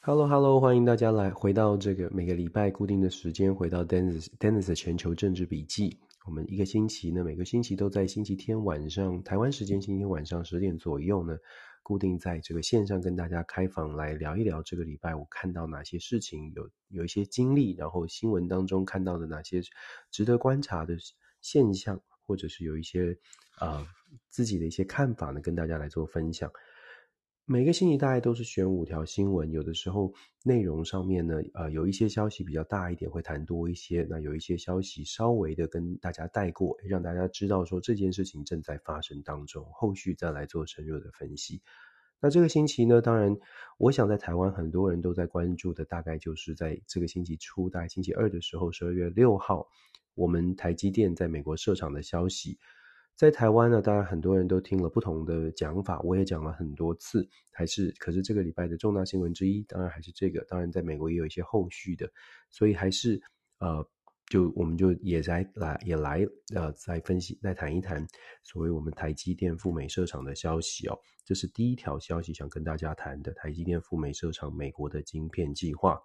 Hello Hello，欢迎大家来回到这个每个礼拜固定的时间，回到 Dennis Dennis 的全球政治笔记。我们一个星期呢，每个星期都在星期天晚上台湾时间星期天晚上十点左右呢，固定在这个线上跟大家开房来聊一聊这个礼拜我看到哪些事情，有有一些经历，然后新闻当中看到的哪些值得观察的现象，或者是有一些啊、自己的一些看法呢，跟大家来做分享。每个星期大概都是选五条新闻，有的时候内容上面呢，呃，有一些消息比较大一点，会谈多一些；那有一些消息稍微的跟大家带过，让大家知道说这件事情正在发生当中，后续再来做深入的分析。那这个星期呢，当然，我想在台湾很多人都在关注的，大概就是在这个星期初，大概星期二的时候，十二月六号，我们台积电在美国设厂的消息。在台湾呢，当然很多人都听了不同的讲法，我也讲了很多次，还是可是这个礼拜的重大新闻之一，当然还是这个。当然，在美国也有一些后续的，所以还是呃，就我们就也来来也来呃，再分析再谈一谈所谓我们台积电赴美设厂的消息哦。这是第一条消息，想跟大家谈的台积电赴美设厂美国的晶片计划。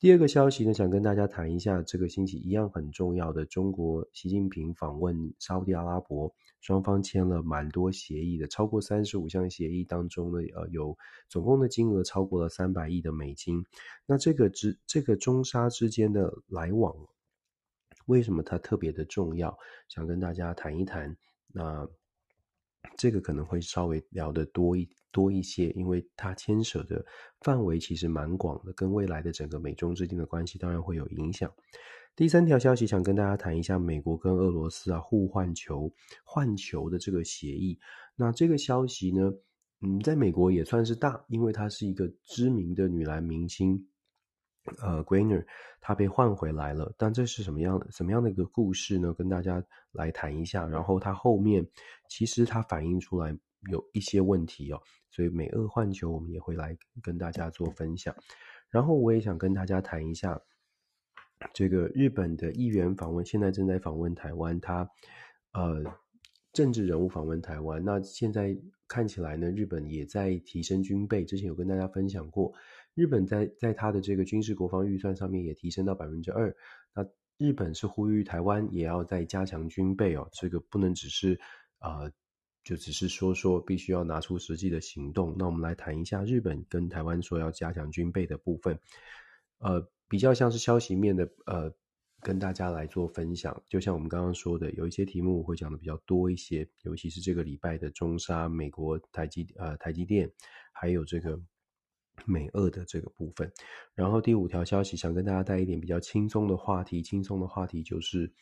第二个消息呢，想跟大家谈一下，这个星期一样很重要的中国习近平访问沙乌地阿拉伯，双方签了蛮多协议的，超过三十五项协议当中呢，呃，有总共的金额超过了三百亿的美金。那这个之这个中沙之间的来往，为什么它特别的重要？想跟大家谈一谈。那这个可能会稍微聊得多一多一些，因为它牵扯的范围其实蛮广的，跟未来的整个美中之间的关系当然会有影响。第三条消息想跟大家谈一下美国跟俄罗斯啊互换球换球的这个协议。那这个消息呢，嗯，在美国也算是大，因为她是一个知名的女篮明星。呃，Griner 他被换回来了，但这是什么样的什么样的一个故事呢？跟大家来谈一下。然后他后面其实他反映出来有一些问题哦，所以美俄换球我们也会来跟大家做分享。然后我也想跟大家谈一下这个日本的议员访问，现在正在访问台湾，他呃政治人物访问台湾。那现在看起来呢，日本也在提升军备，之前有跟大家分享过。日本在在他的这个军事国防预算上面也提升到百分之二。那日本是呼吁台湾也要再加强军备哦，这个不能只是呃，就只是说说，必须要拿出实际的行动。那我们来谈一下日本跟台湾说要加强军备的部分，呃，比较像是消息面的呃，跟大家来做分享。就像我们刚刚说的，有一些题目我会讲的比较多一些，尤其是这个礼拜的中沙、美国台积呃台积电，还有这个。美俄的这个部分，然后第五条消息想跟大家带一点比较轻松的话题，轻松的话题就是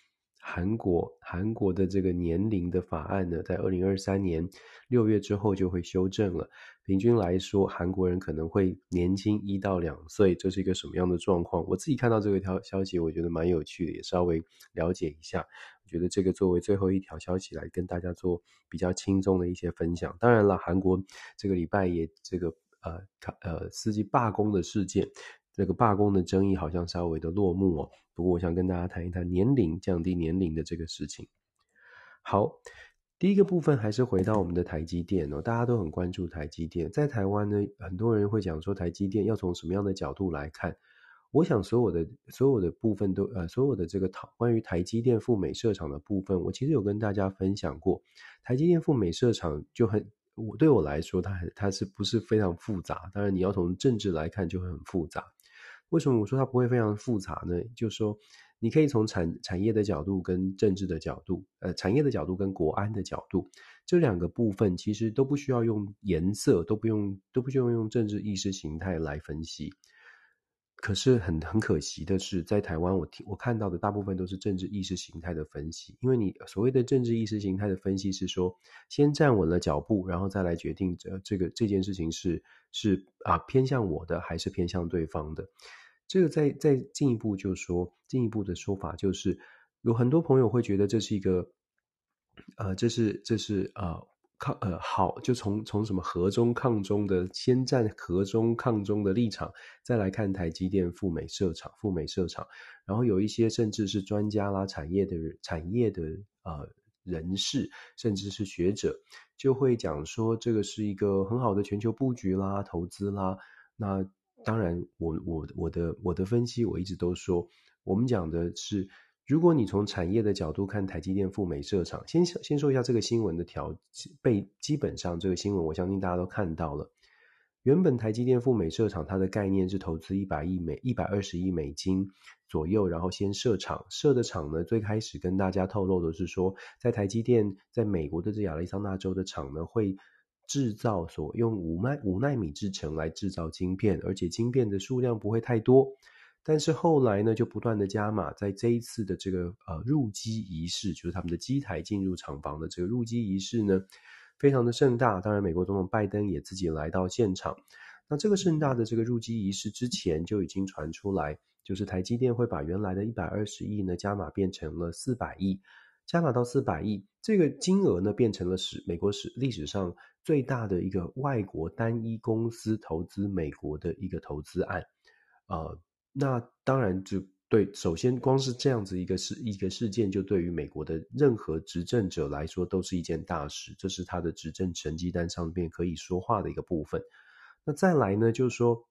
韩国韩国的这个年龄的法案呢，在二零二三年六月之后就会修正了。平均来说，韩国人可能会年轻一到两岁，这是一个什么样的状况？我自己看到这个条消息，我觉得蛮有趣的，也稍微了解一下。我觉得这个作为最后一条消息来跟大家做比较轻松的一些分享。当然了，韩国这个礼拜也这个。呃，呃，司机罢工的事件，这个罢工的争议好像稍微的落幕哦。不过，我想跟大家谈一谈年龄降低年龄的这个事情。好，第一个部分还是回到我们的台积电哦，大家都很关注台积电。在台湾呢，很多人会讲说台积电要从什么样的角度来看？我想所有的所有的部分都呃，所有的这个讨关于台积电赴美设厂的部分，我其实有跟大家分享过。台积电赴美设厂就很。我对我来说，它很它是不是非常复杂？当然，你要从政治来看就会很复杂。为什么我说它不会非常复杂呢？就是说，你可以从产产业的角度跟政治的角度，呃，产业的角度跟国安的角度，这两个部分其实都不需要用颜色，都不用都不需要用政治意识形态来分析。可是很很可惜的是，在台湾，我听我看到的大部分都是政治意识形态的分析。因为你所谓的政治意识形态的分析是说，先站稳了脚步，然后再来决定这这个这件事情是是啊偏向我的还是偏向对方的。这个再再进一步就说，进一步的说法就是，有很多朋友会觉得这是一个，呃，这是这是呃。抗呃好，就从从什么和中抗中的，先站和中抗中的立场，再来看台积电赴美设厂，赴美设厂，然后有一些甚至是专家啦、产业的、产业的呃人士，甚至是学者，就会讲说这个是一个很好的全球布局啦、投资啦。那当然，我我我的我的分析，我一直都说，我们讲的是，如果你从产业的角度看台积电赴美设厂，先先说一下这个新闻的条被，基本上这个新闻我相信大家都看到了。原本台积电赴美设厂，它的概念是投资一百亿美一百二十亿美金左右，然后先设厂。设的厂呢，最开始跟大家透露的是说，在台积电在美国的这亚利桑那州的厂呢，会制造所用五奈五纳米制程来制造晶片，而且晶片的数量不会太多。但是后来呢，就不断的加码，在这一次的这个呃入机仪式，就是他们的机台进入厂房的这个入机仪式呢。非常的盛大，当然，美国总统拜登也自己来到现场。那这个盛大的这个入机仪式之前就已经传出来，就是台积电会把原来的一百二十亿呢加码变成了四百亿，加码到四百亿，这个金额呢变成了史美国史历史上最大的一个外国单一公司投资美国的一个投资案。呃，那当然就。对，首先光是这样子一个事一个事件，就对于美国的任何执政者来说都是一件大事，这是他的执政成绩单上面可以说话的一个部分。那再来呢，就是说，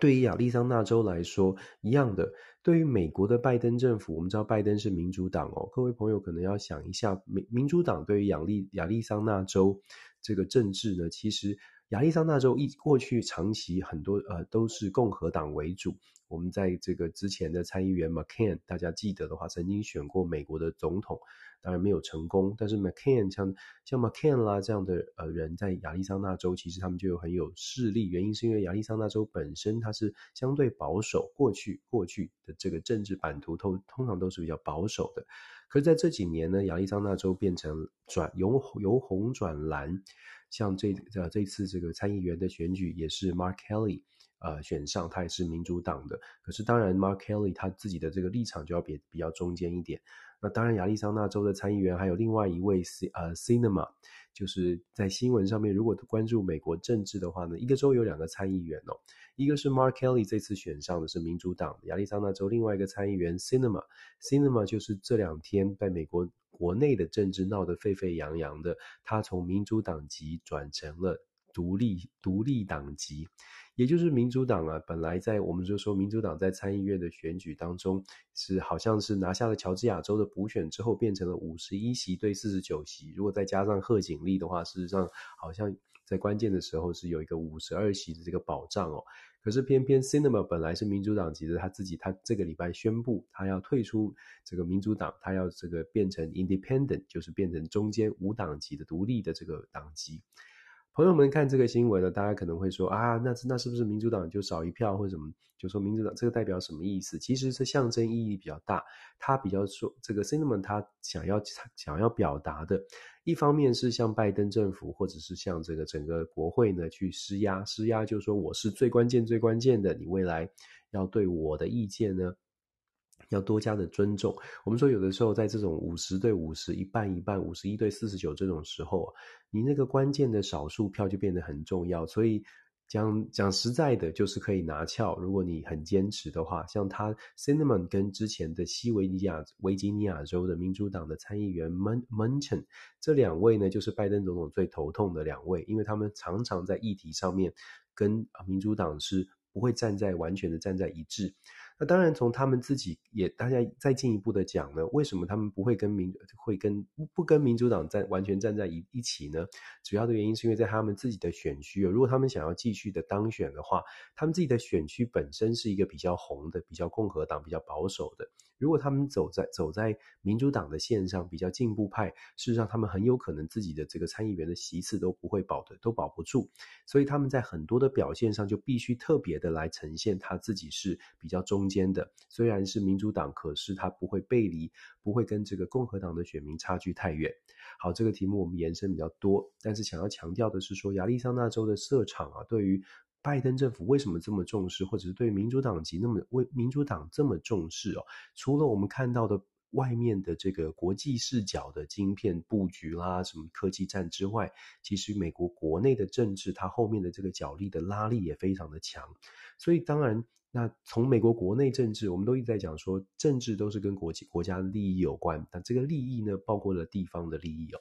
对于亚利桑那州来说，一样的，对于美国的拜登政府，我们知道拜登是民主党哦，各位朋友可能要想一下，民民主党对于亚利亚利桑那州这个政治呢，其实亚利桑那州一过去长期很多呃都是共和党为主。我们在这个之前的参议员 McCain，大家记得的话，曾经选过美国的总统，当然没有成功。但是 McCain 像像 McCain 啦这样的呃人，在亚利桑那州其实他们就有很有势力，原因是因为亚利桑那州本身它是相对保守，过去过去的这个政治版图都通常都是比较保守的。可是在这几年呢，亚利桑那州变成转由由红转蓝，像这呃这次这个参议员的选举也是 Mark Kelly。呃，选上他也是民主党的，可是当然，Mark Kelly 他自己的这个立场就要比比较中间一点。那当然，亚利桑那州的参议员还有另外一位 C 呃 Sinema，就是在新闻上面，如果关注美国政治的话呢，一个州有两个参议员哦，一个是 Mark Kelly 这次选上的是民主党亚利桑那州另外一个参议员 Cinema，Cinema 就是这两天在美国国内的政治闹得沸沸扬扬的，他从民主党籍转成了独立独立党籍。也就是民主党啊，本来在我们就说民主党在参议院的选举当中是好像是拿下了乔治亚州的补选之后，变成了五十一席对四十九席。如果再加上贺锦丽的话，事实上好像在关键的时候是有一个五十二席的这个保障哦。可是偏偏 Cinema 本来是民主党籍的，他自己他这个礼拜宣布他要退出这个民主党，他要这个变成 Independent，就是变成中间无党籍的独立的这个党籍。朋友们看这个新闻呢，大家可能会说啊，那那是不是民主党就少一票或者什么？就说民主党这个代表什么意思？其实是象征意义比较大。他比较说这个 cinema 他想要想要表达的，一方面是向拜登政府或者是向这个整个国会呢去施压，施压就是说我是最关键最关键的，你未来要对我的意见呢。要多加的尊重。我们说，有的时候在这种五十对五十、一半一半、五十一对四十九这种时候，你那个关键的少数票就变得很重要。所以讲讲实在的，就是可以拿翘。如果你很坚持的话，像他 cinema 跟之前的西维尼亚维吉尼亚州的民主党的参议员 Manchin 这两位呢，就是拜登总统最头痛的两位，因为他们常常在议题上面跟民主党是不会站在完全的站在一致。那当然，从他们自己也，大家再进一步的讲呢，为什么他们不会跟民会跟不跟民主党站完全站在一一起呢？主要的原因是因为在他们自己的选区，如果他们想要继续的当选的话，他们自己的选区本身是一个比较红的、比较共和党、比较保守的。如果他们走在走在民主党的线上，比较进步派，事实上他们很有可能自己的这个参议员的席次都不会保的，都保不住。所以他们在很多的表现上就必须特别的来呈现他自己是比较中间的。虽然是民主党，可是他不会背离，不会跟这个共和党的选民差距太远。好，这个题目我们延伸比较多，但是想要强调的是说，亚利桑那州的设厂啊，对于拜登政府为什么这么重视，或者是对民主党籍那么为民主党这么重视哦？除了我们看到的外面的这个国际视角的晶片布局啦，什么科技战之外，其实美国国内的政治，它后面的这个角力的拉力也非常的强。所以当然，那从美国国内政治，我们都一直在讲说，政治都是跟国际国家利益有关，但这个利益呢，包括了地方的利益哦。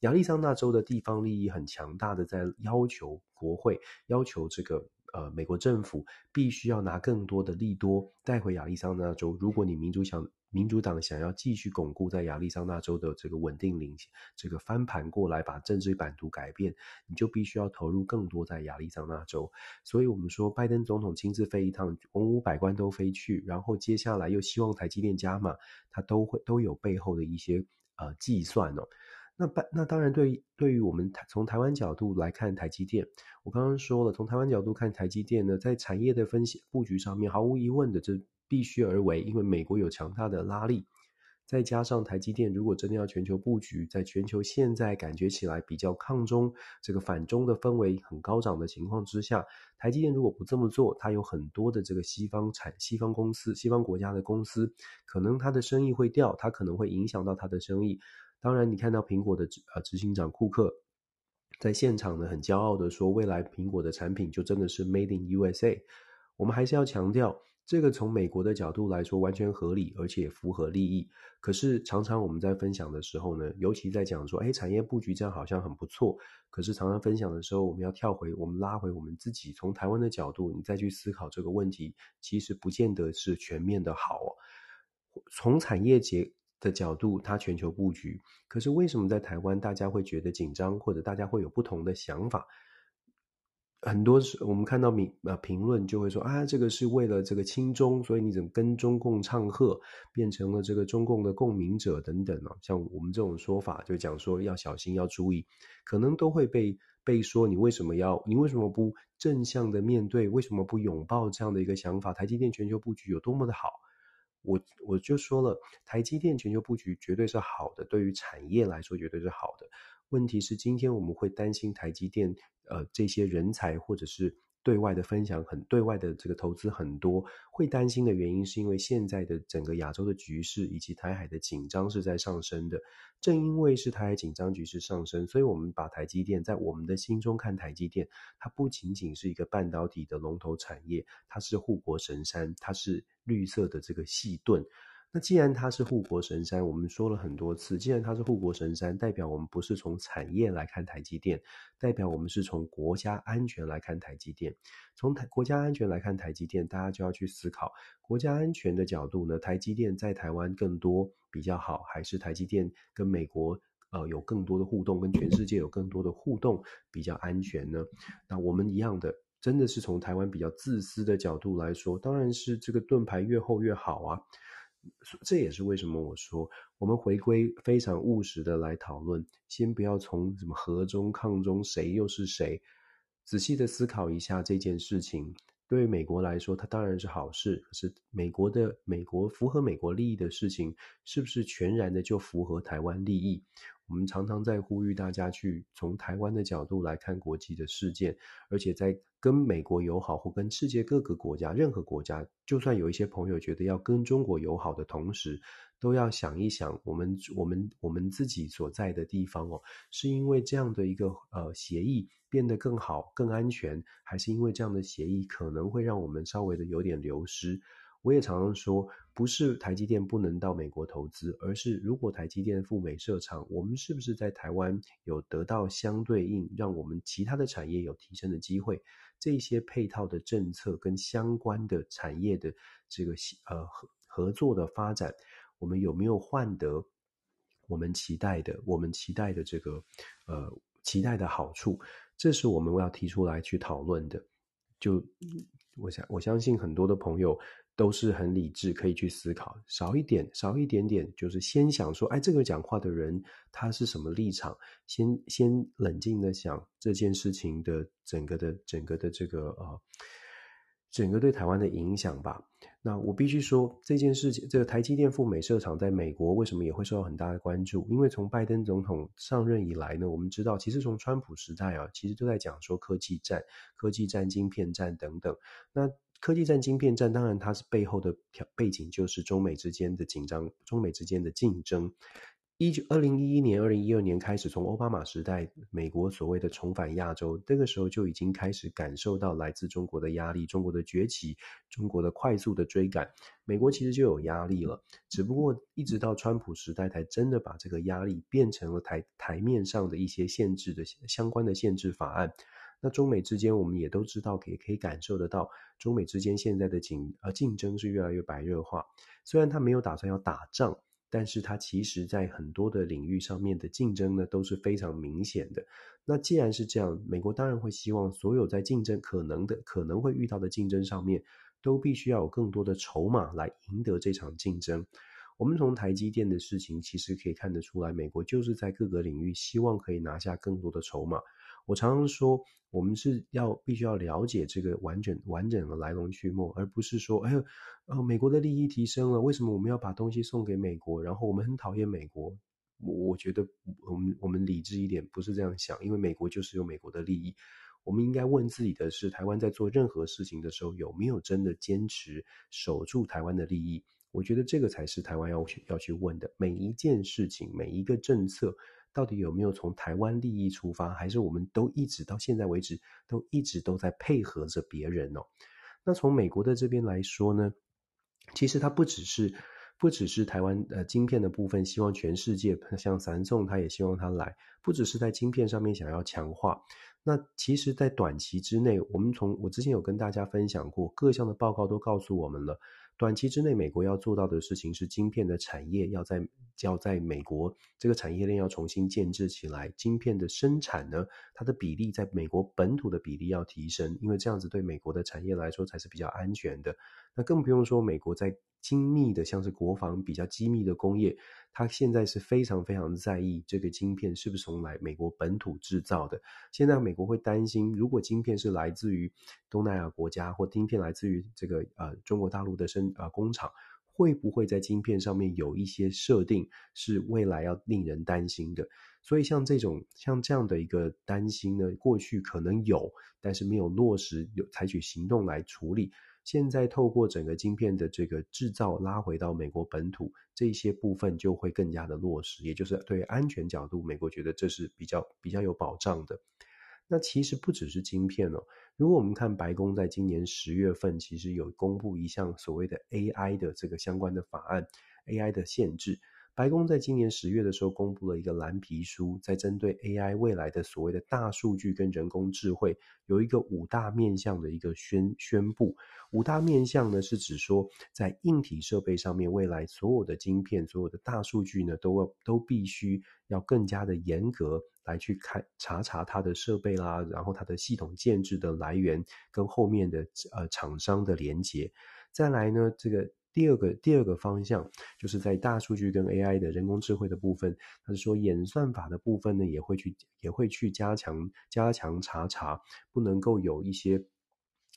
亚利桑那州的地方利益很强大的，在要求国会，要求这个呃美国政府必须要拿更多的利多带回亚利桑那州。如果你民主想民主党想要继续巩固在亚利桑那州的这个稳定领，这个翻盘过来把政治版图改变，你就必须要投入更多在亚利桑那州。所以我们说，拜登总统亲自飞一趟，文武百官都飞去，然后接下来又希望台积电加码，他都会都有背后的一些呃计算哦。那那当然对，对对于我们台从台湾角度来看台积电，我刚刚说了，从台湾角度看台积电呢，在产业的分析布局上面，毫无疑问的，这必须而为，因为美国有强大的拉力，再加上台积电如果真的要全球布局，在全球现在感觉起来比较抗中这个反中的氛围很高涨的情况之下，台积电如果不这么做，它有很多的这个西方产西方公司、西方国家的公司，可能它的生意会掉，它可能会影响到它的生意。当然，你看到苹果的执呃执行长库克在现场呢，很骄傲的说，未来苹果的产品就真的是 Made in USA。我们还是要强调，这个从美国的角度来说完全合理，而且符合利益。可是常常我们在分享的时候呢，尤其在讲说，哎，产业布局这样好像很不错。可是常常分享的时候，我们要跳回，我们拉回我们自己，从台湾的角度，你再去思考这个问题，其实不见得是全面的好哦。从产业结的角度，它全球布局，可是为什么在台湾大家会觉得紧张，或者大家会有不同的想法？很多时我们看到评呃评论就会说啊，这个是为了这个亲中，所以你怎么跟中共唱和，变成了这个中共的共鸣者等等啊？像我们这种说法，就讲说要小心要注意，可能都会被被说你为什么要你为什么不正向的面对，为什么不拥抱这样的一个想法？台积电全球布局有多么的好？我我就说了，台积电全球布局绝对是好的，对于产业来说绝对是好的。问题是今天我们会担心台积电，呃，这些人才或者是。对外的分享很，对外的这个投资很多，会担心的原因是因为现在的整个亚洲的局势以及台海的紧张是在上升的。正因为是台海紧张局势上升，所以我们把台积电在我们的心中看台积电，它不仅仅是一个半导体的龙头产业，它是护国神山，它是绿色的这个细盾。那既然它是护国神山，我们说了很多次，既然它是护国神山，代表我们不是从产业来看台积电，代表我们是从国家安全来看台积电。从台国家安全来看台积电，大家就要去思考国家安全的角度呢，台积电在台湾更多比较好，还是台积电跟美国呃有更多的互动，跟全世界有更多的互动比较安全呢？那我们一样的，真的是从台湾比较自私的角度来说，当然是这个盾牌越厚越好啊。这也是为什么我说，我们回归非常务实的来讨论，先不要从什么和中抗中谁又是谁，仔细的思考一下这件事情。对于美国来说，它当然是好事，可是美国的美国符合美国利益的事情，是不是全然的就符合台湾利益？我们常常在呼吁大家去从台湾的角度来看国际的事件，而且在跟美国友好或跟世界各个国家、任何国家，就算有一些朋友觉得要跟中国友好的同时，都要想一想，我们我们我们自己所在的地方哦，是因为这样的一个呃协议变得更好、更安全，还是因为这样的协议可能会让我们稍微的有点流失？我也常常说，不是台积电不能到美国投资，而是如果台积电赴美设厂，我们是不是在台湾有得到相对应，让我们其他的产业有提升的机会？这些配套的政策跟相关的产业的这个呃合合作的发展，我们有没有换得我们期待的？我们期待的这个呃期待的好处，这是我们要提出来去讨论的。就我想我相信很多的朋友。都是很理智，可以去思考，少一点，少一点点，就是先想说，哎，这个讲话的人他是什么立场？先先冷静的想这件事情的整个的整个的这个呃，整个对台湾的影响吧。那我必须说，这件事情，这个台积电赴美设厂在美国为什么也会受到很大的关注？因为从拜登总统上任以来呢，我们知道，其实从川普时代啊，其实都在讲说科技战、科技战、晶片战等等。那科技战、晶片战，当然它是背后的条背景就是中美之间的紧张，中美之间的竞争。一九二零一一年、二零一二年开始，从奥巴马时代，美国所谓的重返亚洲，这个时候就已经开始感受到来自中国的压力，中国的崛起，中国的快速的追赶，美国其实就有压力了。只不过一直到川普时代，才真的把这个压力变成了台台面上的一些限制的相关的限制法案。那中美之间，我们也都知道，可以可以感受得到，中美之间现在的竞呃竞争是越来越白热化。虽然他没有打算要打仗。但是他其实，在很多的领域上面的竞争呢，都是非常明显的。那既然是这样，美国当然会希望所有在竞争可能的、可能会遇到的竞争上面，都必须要有更多的筹码来赢得这场竞争。我们从台积电的事情，其实可以看得出来，美国就是在各个领域希望可以拿下更多的筹码。我常常说，我们是要必须要了解这个完整完整的来龙去脉，而不是说，哎呦，呃，美国的利益提升了，为什么我们要把东西送给美国？然后我们很讨厌美国。我我觉得，我们我们理智一点，不是这样想，因为美国就是有美国的利益。我们应该问自己的是，台湾在做任何事情的时候，有没有真的坚持守住台湾的利益？我觉得这个才是台湾要去要去问的。每一件事情，每一个政策。到底有没有从台湾利益出发，还是我们都一直到现在为止都一直都在配合着别人哦？那从美国的这边来说呢，其实它不只是不只是台湾呃晶片的部分，希望全世界像三众，他也希望他来，不只是在晶片上面想要强化。那其实，在短期之内，我们从我之前有跟大家分享过，各项的报告都告诉我们了。短期之内，美国要做到的事情是，晶片的产业要在要在美国这个产业链要重新建制起来。晶片的生产呢，它的比例在美国本土的比例要提升，因为这样子对美国的产业来说才是比较安全的。那更不用说美国在精密的，像是国防比较机密的工业，它现在是非常非常在意这个晶片是不是从来美国本土制造的。现在美国会担心，如果晶片是来自于东南亚国家，或晶片来自于这个呃中国大陆的生啊，工厂会不会在晶片上面有一些设定是未来要令人担心的？所以像这种像这样的一个担心呢，过去可能有，但是没有落实有采取行动来处理。现在透过整个晶片的这个制造拉回到美国本土，这些部分就会更加的落实，也就是对安全角度，美国觉得这是比较比较有保障的。那其实不只是晶片哦。如果我们看白宫在今年十月份，其实有公布一项所谓的 AI 的这个相关的法案，AI 的限制。白宫在今年十月的时候公布了一个蓝皮书，在针对 AI 未来的所谓的大数据跟人工智慧，有一个五大面向的一个宣宣布。五大面向呢，是指说在硬体设备上面，未来所有的晶片、所有的大数据呢，都要都必须要更加的严格来去看查查它的设备啦，然后它的系统建制的来源跟后面的呃厂商的连接。再来呢，这个。第二个第二个方向，就是在大数据跟 AI 的人工智慧的部分，他是说演算法的部分呢，也会去也会去加强加强查查，不能够有一些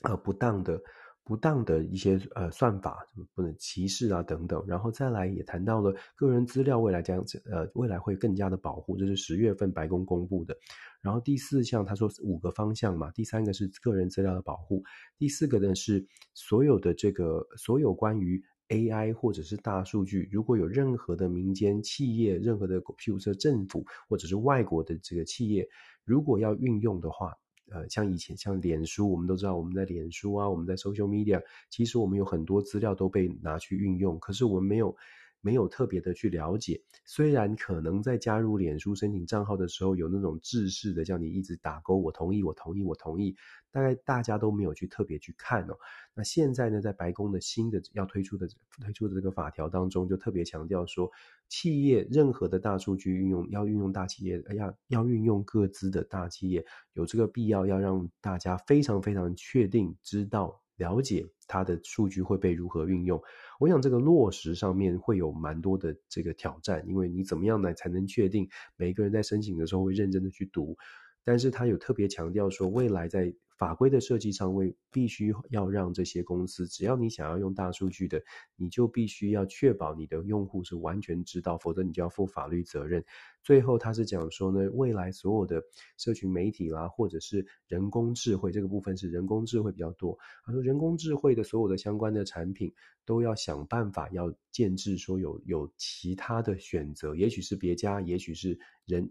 呃不当的。不当的一些呃算法，不能歧视啊等等，然后再来也谈到了个人资料未来将，呃，未来会更加的保护，这是十月份白宫公布的。然后第四项他说五个方向嘛，第三个是个人资料的保护，第四个呢是所有的这个所有关于 AI 或者是大数据，如果有任何的民间企业、任何的譬如说政府或者是外国的这个企业，如果要运用的话。呃，像以前像脸书，我们都知道我们在脸书啊，我们在 social media，其实我们有很多资料都被拿去运用，可是我们没有没有特别的去了解。虽然可能在加入脸书申请账号的时候有那种制式的叫你一直打勾，我同意，我同意，我同意，大概大家都没有去特别去看哦。那现在呢，在白宫的新的要推出的推出的这个法条当中，就特别强调说。企业任何的大数据运用，要运用大企业，要要运用各自的大企业，有这个必要，要让大家非常非常确定知道了解它的数据会被如何运用。我想这个落实上面会有蛮多的这个挑战，因为你怎么样来才能确定每一个人在申请的时候会认真的去读？但是他有特别强调说，未来在法规的设计上会必须要让这些公司，只要你想要用大数据的，你就必须要确保你的用户是完全知道，否则你就要负法律责任。最后他是讲说呢，未来所有的社群媒体啦，或者是人工智慧这个部分是人工智慧比较多。他说人工智慧的所有的相关的产品都要想办法要建置说有有其他的选择，也许是别家，也许是人。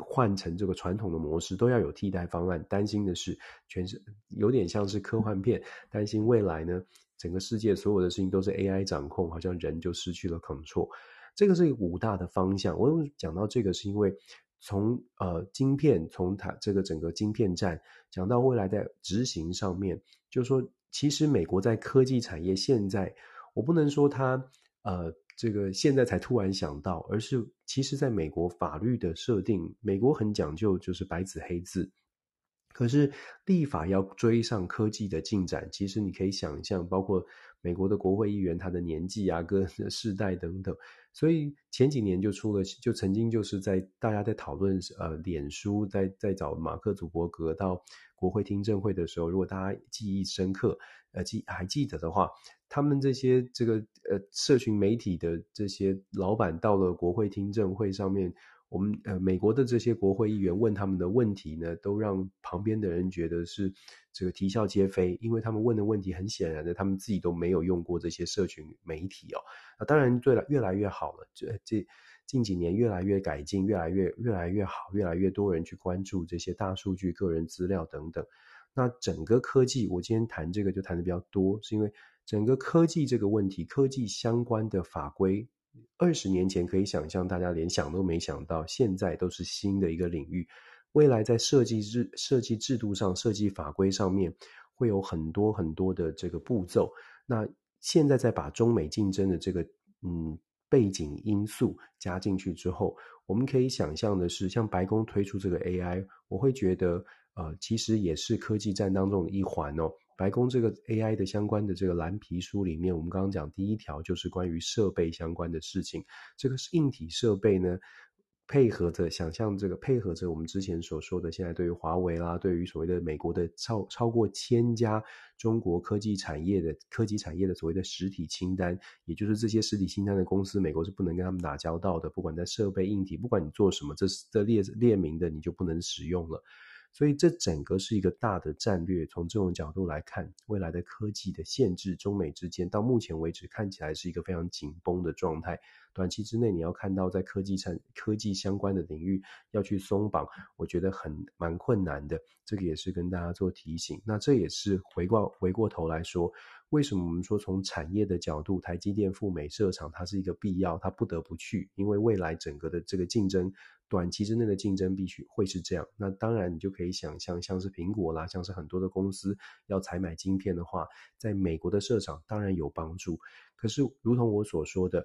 换成这个传统的模式，都要有替代方案。担心的是，全是有点像是科幻片，担心未来呢，整个世界所有的事情都是 AI 掌控，好像人就失去了 control。这个是一个五大的方向。我讲到这个，是因为从呃晶片，从它这个整个晶片战讲到未来在执行上面，就是说，其实美国在科技产业现在，我不能说它呃。这个现在才突然想到，而是其实在美国法律的设定，美国很讲究就是白纸黑字。可是立法要追上科技的进展，其实你可以想象，包括美国的国会议员他的年纪啊、各世代等等。所以前几年就出了，就曾经就是在大家在讨论，呃，脸书在在找马克·祖伯格到国会听证会的时候，如果大家记忆深刻，呃，记还记得的话。他们这些这个呃社群媒体的这些老板到了国会听证会上面，我们呃美国的这些国会议员问他们的问题呢，都让旁边的人觉得是这个啼笑皆非，因为他们问的问题很显然的，他们自己都没有用过这些社群媒体哦。啊，当然对了，越来越好了，这这近几年越来越改进，越来越越来越好，越来越多人去关注这些大数据、个人资料等等。那整个科技，我今天谈这个就谈的比较多，是因为。整个科技这个问题，科技相关的法规，二十年前可以想象，大家连想都没想到，现在都是新的一个领域。未来在设计制、设计制度上、设计法规上面，会有很多很多的这个步骤。那现在在把中美竞争的这个嗯背景因素加进去之后，我们可以想象的是，像白宫推出这个 AI，我会觉得呃，其实也是科技战当中的一环哦。白宫这个 AI 的相关的这个蓝皮书里面，我们刚刚讲第一条就是关于设备相关的事情。这个是硬体设备呢，配合着想象这个配合着我们之前所说的，现在对于华为啦，对于所谓的美国的超超过千家中国科技产业的科技产业的所谓的实体清单，也就是这些实体清单的公司，美国是不能跟他们打交道的。不管在设备硬体，不管你做什么，这是这列列明的，你就不能使用了。所以这整个是一个大的战略，从这种角度来看，未来的科技的限制，中美之间到目前为止看起来是一个非常紧绷的状态。短期之内，你要看到在科技上科技相关的领域要去松绑，我觉得很蛮困难的。这个也是跟大家做提醒。那这也是回过回过头来说，为什么我们说从产业的角度，台积电赴美设厂，它是一个必要，它不得不去，因为未来整个的这个竞争。短期之内的竞争必须会是这样，那当然你就可以想象，像是苹果啦，像是很多的公司要采买晶片的话，在美国的设厂当然有帮助。可是，如同我所说的，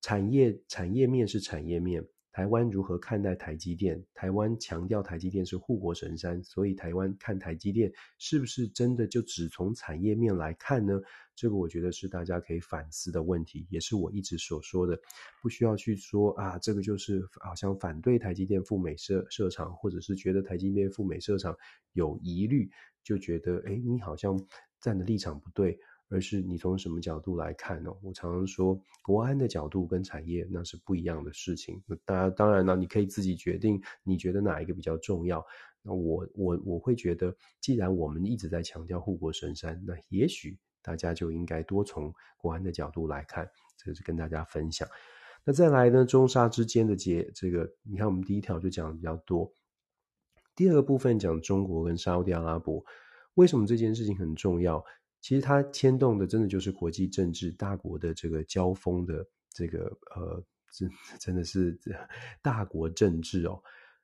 产业产业面是产业面。台湾如何看待台积电？台湾强调台积电是护国神山，所以台湾看台积电是不是真的就只从产业面来看呢？这个我觉得是大家可以反思的问题，也是我一直所说的，不需要去说啊，这个就是好像反对台积电赴美设设厂，或者是觉得台积电赴美设厂有疑虑，就觉得诶，你好像站的立场不对。而是你从什么角度来看呢？我常常说，国安的角度跟产业那是不一样的事情。那当然，当然了，你可以自己决定，你觉得哪一个比较重要。那我我我会觉得，既然我们一直在强调护国神山，那也许大家就应该多从国安的角度来看。这是跟大家分享。那再来呢，中沙之间的结，这个你看，我们第一条就讲的比较多。第二个部分讲中国跟沙乌地阿拉伯，为什么这件事情很重要？其实它牵动的真的就是国际政治大国的这个交锋的这个呃，真真的是大国政治哦。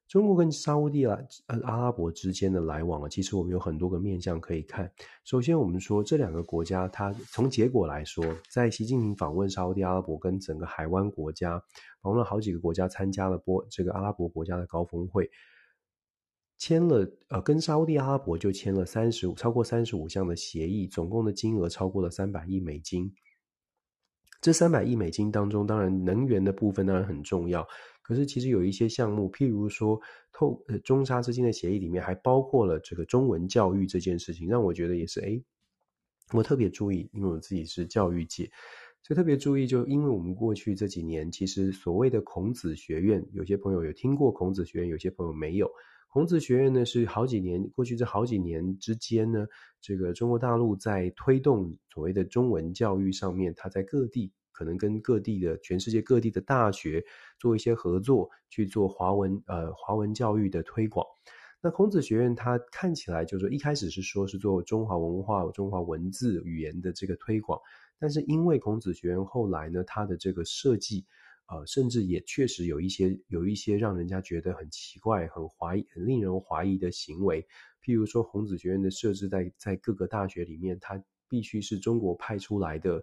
中国跟沙乌地阿阿拉伯之间的来往啊，其实我们有很多个面向可以看。首先，我们说这两个国家，它从结果来说，在习近平访问沙乌地阿拉伯跟整个海湾国家访问了好几个国家，参加了波这个阿拉伯国家的高峰会。签了，呃，跟沙乌地阿拉伯就签了三十五，超过三十五项的协议，总共的金额超过了三百亿美金。这三百亿美金当中，当然能源的部分当然很重要，可是其实有一些项目，譬如说透呃中沙之间的协议里面还包括了这个中文教育这件事情，让我觉得也是诶，我特别注意，因为我自己是教育界，所以特别注意，就因为我们过去这几年，其实所谓的孔子学院，有些朋友有听过孔子学院，有些朋友没有。孔子学院呢，是好几年过去这好几年之间呢，这个中国大陆在推动所谓的中文教育上面，它在各地可能跟各地的全世界各地的大学做一些合作，去做华文呃华文教育的推广。那孔子学院它看起来就是说一开始是说是做中华文化、中华文字语言的这个推广，但是因为孔子学院后来呢，它的这个设计。呃，甚至也确实有一些有一些让人家觉得很奇怪、很怀疑、很令人怀疑的行为。譬如说，孔子学院的设置在在各个大学里面，它必须是中国派出来的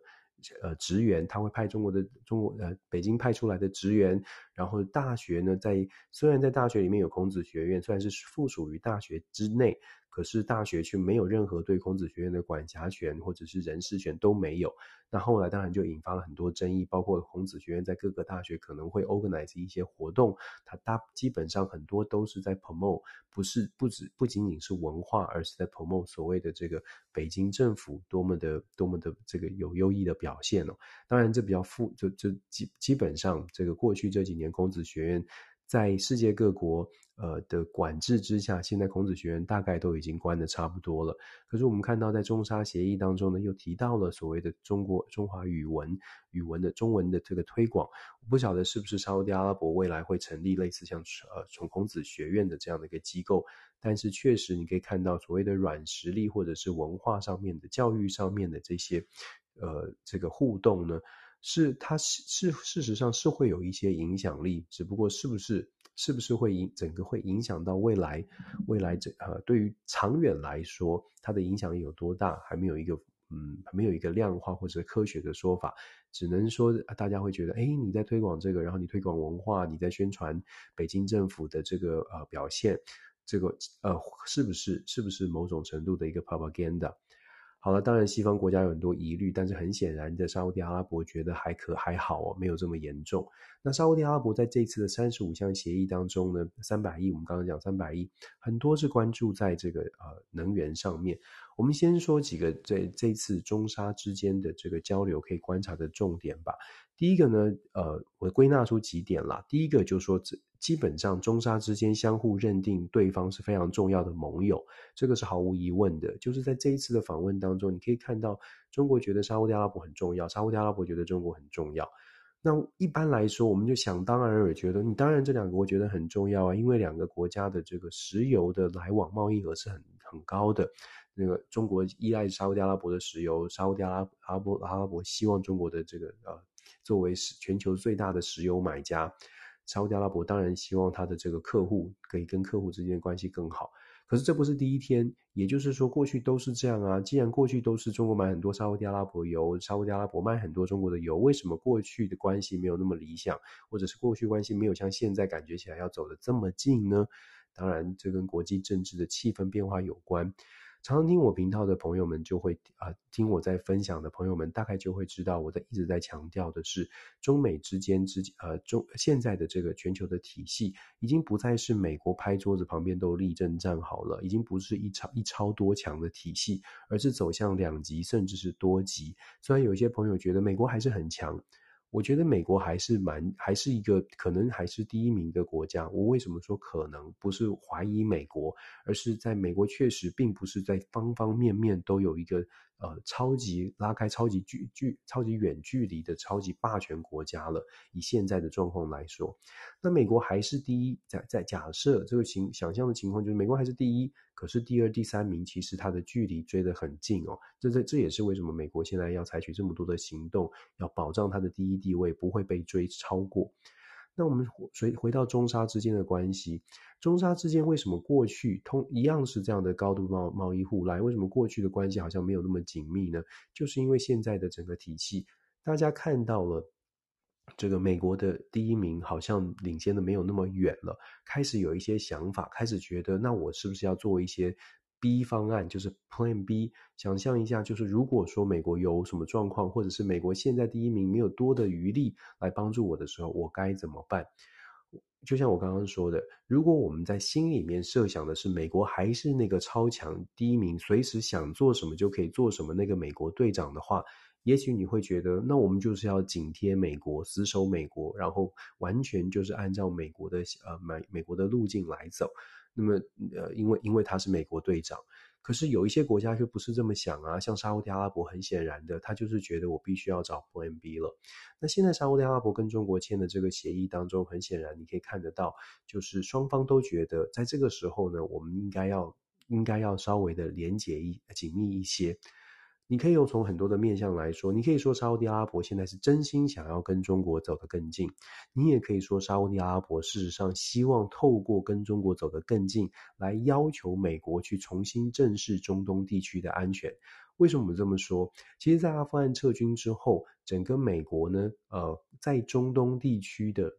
呃职员，他会派中国的中国呃北京派出来的职员。然后大学呢，在虽然在大学里面有孔子学院，虽然是附属于大学之内。可是大学却没有任何对孔子学院的管辖权或者是人事权都没有。那后来当然就引发了很多争议，包括孔子学院在各个大学可能会 organize 一些活动，它大基本上很多都是在 promote，不是不止不仅仅是文化，而是在 promote 所谓的这个北京政府多么的多么的这个有优异的表现哦。当然这比较负，就就基基本上这个过去这几年孔子学院。在世界各国呃的管制之下，现在孔子学院大概都已经关得差不多了。可是我们看到，在中沙协议当中呢，又提到了所谓的中国中华语文语文的中文的这个推广。不晓得是不是沙乌地阿拉伯未来会成立类似像呃从孔子学院的这样的一个机构，但是确实你可以看到所谓的软实力或者是文化上面的教育上面的这些呃这个互动呢。是，它是是事实上是会有一些影响力，只不过是不是是不是会影整个会影响到未来未来这呃对于长远来说，它的影响力有多大，还没有一个嗯没有一个量化或者科学的说法，只能说大家会觉得，哎，你在推广这个，然后你推广文化，你在宣传北京政府的这个呃表现，这个呃是不是是不是某种程度的一个 propaganda？好了，当然西方国家有很多疑虑，但是很显然的，沙乌地阿拉伯觉得还可还好哦，没有这么严重。那沙乌地阿拉伯在这次的三十五项协议当中呢，三百亿，我们刚刚讲三百亿，很多是关注在这个呃能源上面。我们先说几个这这次中沙之间的这个交流可以观察的重点吧。第一个呢，呃，我归纳出几点啦。第一个就是说，这基本上中沙之间相互认定对方是非常重要的盟友，这个是毫无疑问的。就是在这一次的访问当中，你可以看到中国觉得沙乌地阿拉伯很重要，沙乌地阿拉伯觉得中国很重要。那一般来说，我们就想当然尔觉得，你当然这两个我觉得很重要啊，因为两个国家的这个石油的来往贸易额是很很高的。那个中国依赖沙乌地阿拉伯的石油，沙乌地阿拉伯阿拉伯希望中国的这个呃作为全球最大的石油买家，沙乌地阿拉伯当然希望他的这个客户可以跟客户之间的关系更好。可是这不是第一天，也就是说过去都是这样啊。既然过去都是中国买很多沙乌地阿拉伯油，沙乌地阿拉伯卖很多中国的油，为什么过去的关系没有那么理想，或者是过去关系没有像现在感觉起来要走得这么近呢？当然，这跟国际政治的气氛变化有关。常常听我频道的朋友们就会啊、听我在分享的朋友们大概就会知道，我在一直在强调的是，中美之间之呃中现在的这个全球的体系，已经不再是美国拍桌子旁边都立正站好了，已经不是一超一超多强的体系，而是走向两极甚至是多极。虽然有一些朋友觉得美国还是很强。我觉得美国还是蛮，还是一个可能还是第一名的国家。我为什么说可能？不是怀疑美国，而是在美国确实并不是在方方面面都有一个。呃，超级拉开超级距距超级远距离的超级霸权国家了。以现在的状况来说，那美国还是第一。在在假设这个情想象的情况，就是美国还是第一，可是第二、第三名其实它的距离追得很近哦。这这这也是为什么美国现在要采取这么多的行动，要保障它的第一地位不会被追超过。那我们回回到中沙之间的关系，中沙之间为什么过去通一样是这样的高度贸贸易互赖？为什么过去的关系好像没有那么紧密呢？就是因为现在的整个体系，大家看到了这个美国的第一名好像领先的没有那么远了，开始有一些想法，开始觉得那我是不是要做一些 B 方案，就是 Plan B。想象一下，就是如果说美国有什么状况，或者是美国现在第一名没有多的余力来帮助我的时候，我该怎么办？就像我刚刚说的，如果我们在心里面设想的是美国还是那个超强第一名，随时想做什么就可以做什么那个美国队长的话，也许你会觉得，那我们就是要紧贴美国，死守美国，然后完全就是按照美国的呃美美国的路径来走。那么呃，因为因为他是美国队长。可是有一些国家就不是这么想啊，像沙乌地阿拉伯，很显然的，他就是觉得我必须要找 Plan B 了。那现在沙乌地阿拉伯跟中国签的这个协议当中，很显然你可以看得到，就是双方都觉得在这个时候呢，我们应该要应该要稍微的连结一紧密一些。你可以用从很多的面向来说，你可以说沙乌地阿拉伯现在是真心想要跟中国走得更近，你也可以说沙乌地阿拉伯事实上希望透过跟中国走得更近，来要求美国去重新正视中东地区的安全。为什么我们这么说？其实，在阿富汗撤军之后，整个美国呢，呃，在中东地区的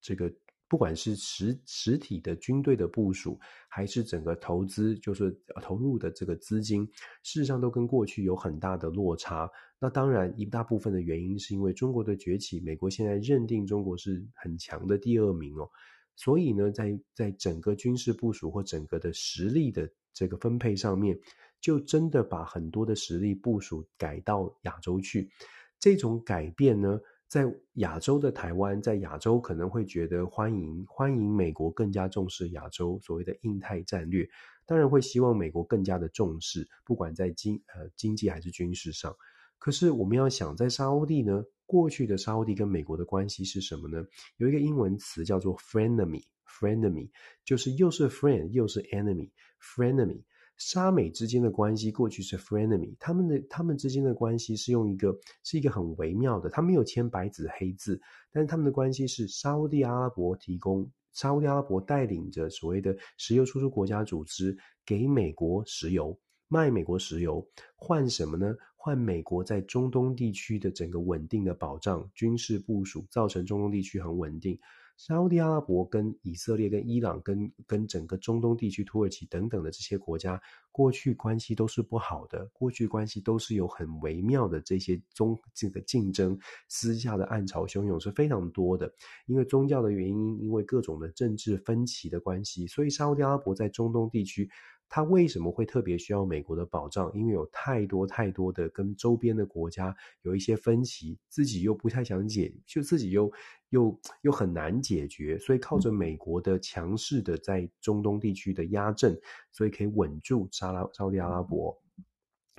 这个。不管是实实体的军队的部署，还是整个投资，就是投入的这个资金，事实上都跟过去有很大的落差。那当然，一大部分的原因是因为中国的崛起，美国现在认定中国是很强的第二名哦，所以呢，在在整个军事部署或整个的实力的这个分配上面，就真的把很多的实力部署改到亚洲去。这种改变呢，在亚洲的台湾，在亚洲可能会觉得欢迎欢迎美国更加重视亚洲所谓的印太战略，当然会希望美国更加的重视，不管在经呃经济还是军事上。可是我们要想，在沙乌地呢，过去的沙乌地跟美国的关系是什么呢？有一个英文词叫做 frenemy，frenemy 就是又是 friend 又是 enemy，frenemy。沙美之间的关系过去是 frenemy，他们的他们之间的关系是用一个是一个很微妙的，他没有签白纸黑字，但是他们的关系是沙乌地阿拉伯提供，沙乌地阿拉伯带领着所谓的石油输出国家组织给美国石油，卖美国石油，换什么呢？换美国在中东地区的整个稳定的保障，军事部署，造成中东地区很稳定。沙乌地阿拉伯跟以色列、跟伊朗、跟跟整个中东地区、土耳其等等的这些国家，过去关系都是不好的，过去关系都是有很微妙的这些中这个竞争，私下的暗潮汹涌是非常多的。因为宗教的原因，因为各种的政治分歧的关系，所以沙乌地阿拉伯在中东地区。他为什么会特别需要美国的保障？因为有太多太多的跟周边的国家有一些分歧，自己又不太想解，就自己又又又很难解决，所以靠着美国的强势的在中东地区的压阵，所以可以稳住沙拉沙乌地阿拉伯。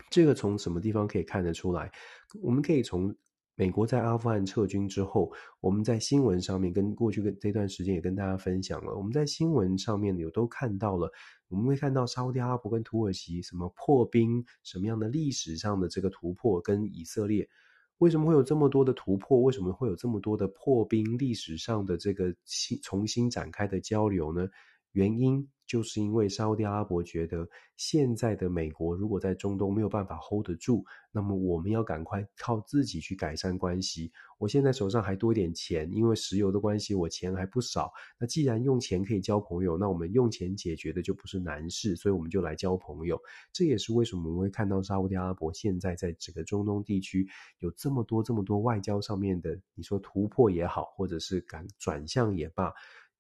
这个从什么地方可以看得出来？我们可以从。美国在阿富汗撤军之后，我们在新闻上面跟过去跟这段时间也跟大家分享了。我们在新闻上面有都看到了，我们会看到沙乌地阿拉伯跟土耳其什么破冰，什么样的历史上的这个突破，跟以色列为什么会有这么多的突破？为什么会有这么多的破冰？历史上的这个新重新展开的交流呢？原因。就是因为沙乌地阿拉伯觉得现在的美国如果在中东没有办法 hold 得住，那么我们要赶快靠自己去改善关系。我现在手上还多一点钱，因为石油的关系，我钱还不少。那既然用钱可以交朋友，那我们用钱解决的就不是难事，所以我们就来交朋友。这也是为什么我们会看到沙乌地阿拉伯现在在整个中东地区有这么多这么多外交上面的，你说突破也好，或者是敢转向也罢。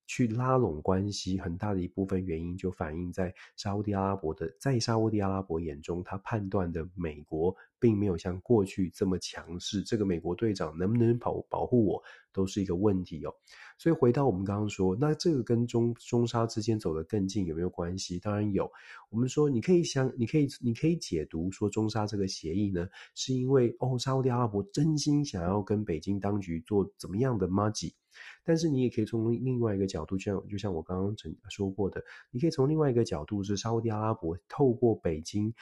去拉拢关系，很大的一部分原因就反映在沙乌地阿拉伯的，在沙乌地阿拉伯眼中，他判断的美国并没有像过去这么强势。这个美国队长能不能保保护我，都是一个问题哦。所以回到我们刚刚说，那这个跟中中沙之间走得更近有没有关系？当然有。我们说你可以想，你可以你可以解读说中沙这个协议呢，是因为哦，沙乌地阿拉伯真心想要跟北京当局做怎么样的麻吉。但是你也可以从另外一个角度，就像就像我刚刚曾说过的，你可以从另外一个角度，是沙乌地阿拉伯透过北京，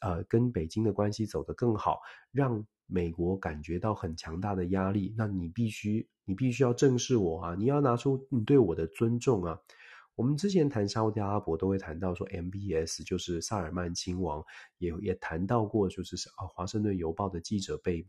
呃，跟北京的关系走得更好，让美国感觉到很强大的压力。那你必须，你必须要正视我啊！你要拿出你对我的尊重啊！我们之前谈沙乌地阿拉伯都会谈到说，MBS 就是萨尔曼亲王，也也谈到过，就是啊，华盛顿邮报的记者被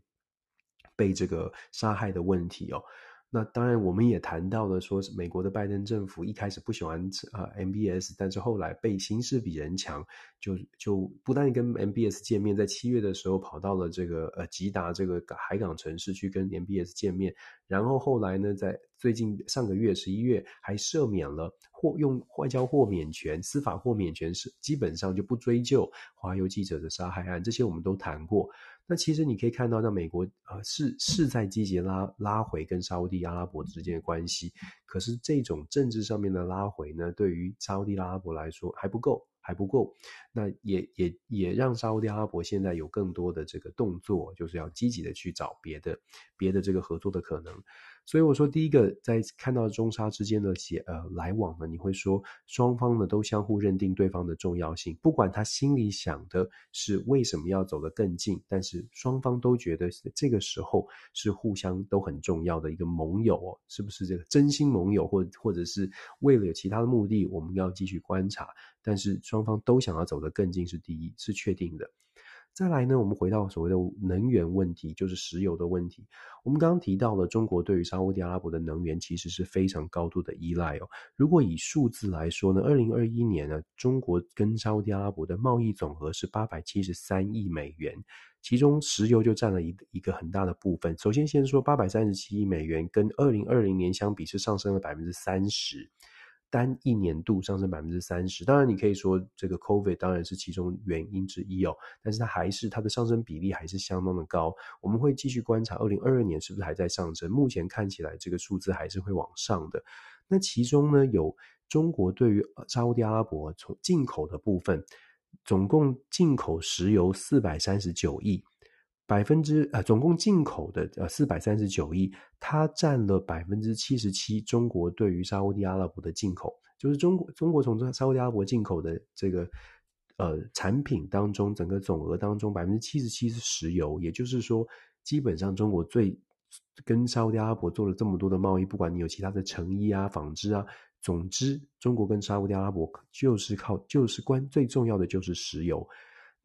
被这个杀害的问题哦。那当然，我们也谈到了，说美国的拜登政府一开始不喜欢啊 MBS，但是后来被形势比人强，就就不但跟 MBS 见面，在七月的时候跑到了这个呃吉达这个海港城市去跟 MBS 见面，然后后来呢，在最近上个月十一月还赦免了或用外交豁免权、司法豁免权是基本上就不追究华邮记者的杀害案，这些我们都谈过。那其实你可以看到，那美国啊是是在积极拉拉回跟沙乌地阿拉伯之间的关系，可是这种政治上面的拉回呢，对于沙乌地阿拉伯来说还不够，还不够。那也也也让沙乌地阿拉伯现在有更多的这个动作，就是要积极的去找别的别的这个合作的可能。所以我说，第一个在看到中沙之间的写呃来往呢，你会说双方呢都相互认定对方的重要性，不管他心里想的是为什么要走得更近，但是双方都觉得这个时候是互相都很重要的一个盟友哦，是不是这个真心盟友，或或者是为了有其他的目的，我们要继续观察，但是双方都想要走得更近是第一，是确定的。再来呢，我们回到所谓的能源问题，就是石油的问题。我们刚刚提到了中国对于沙乌地阿拉伯的能源其实是非常高度的依赖哦。如果以数字来说呢，二零二一年呢，中国跟沙乌地阿拉伯的贸易总额是八百七十三亿美元，其中石油就占了一一个很大的部分。首先先说八百三十七亿美元，跟二零二零年相比是上升了百分之三十。单一年度上升百分之三十，当然你可以说这个 COVID 当然是其中原因之一哦，但是它还是它的上升比例还是相当的高。我们会继续观察二零二二年是不是还在上升，目前看起来这个数字还是会往上的。那其中呢，有中国对于沙乌地阿拉伯从进口的部分，总共进口石油四百三十九亿。百分之呃，总共进口的呃四百三十九亿，它占了百分之七十七。中国对于沙乌地阿拉伯的进口，就是中国中国从这沙乌地阿拉伯进口的这个呃产品当中，整个总额当中百分之七十七是石油。也就是说，基本上中国最跟沙乌地阿拉伯做了这么多的贸易，不管你有其他的成衣啊、纺织啊，总之，中国跟沙乌地阿拉伯就是靠就是关最重要的就是石油。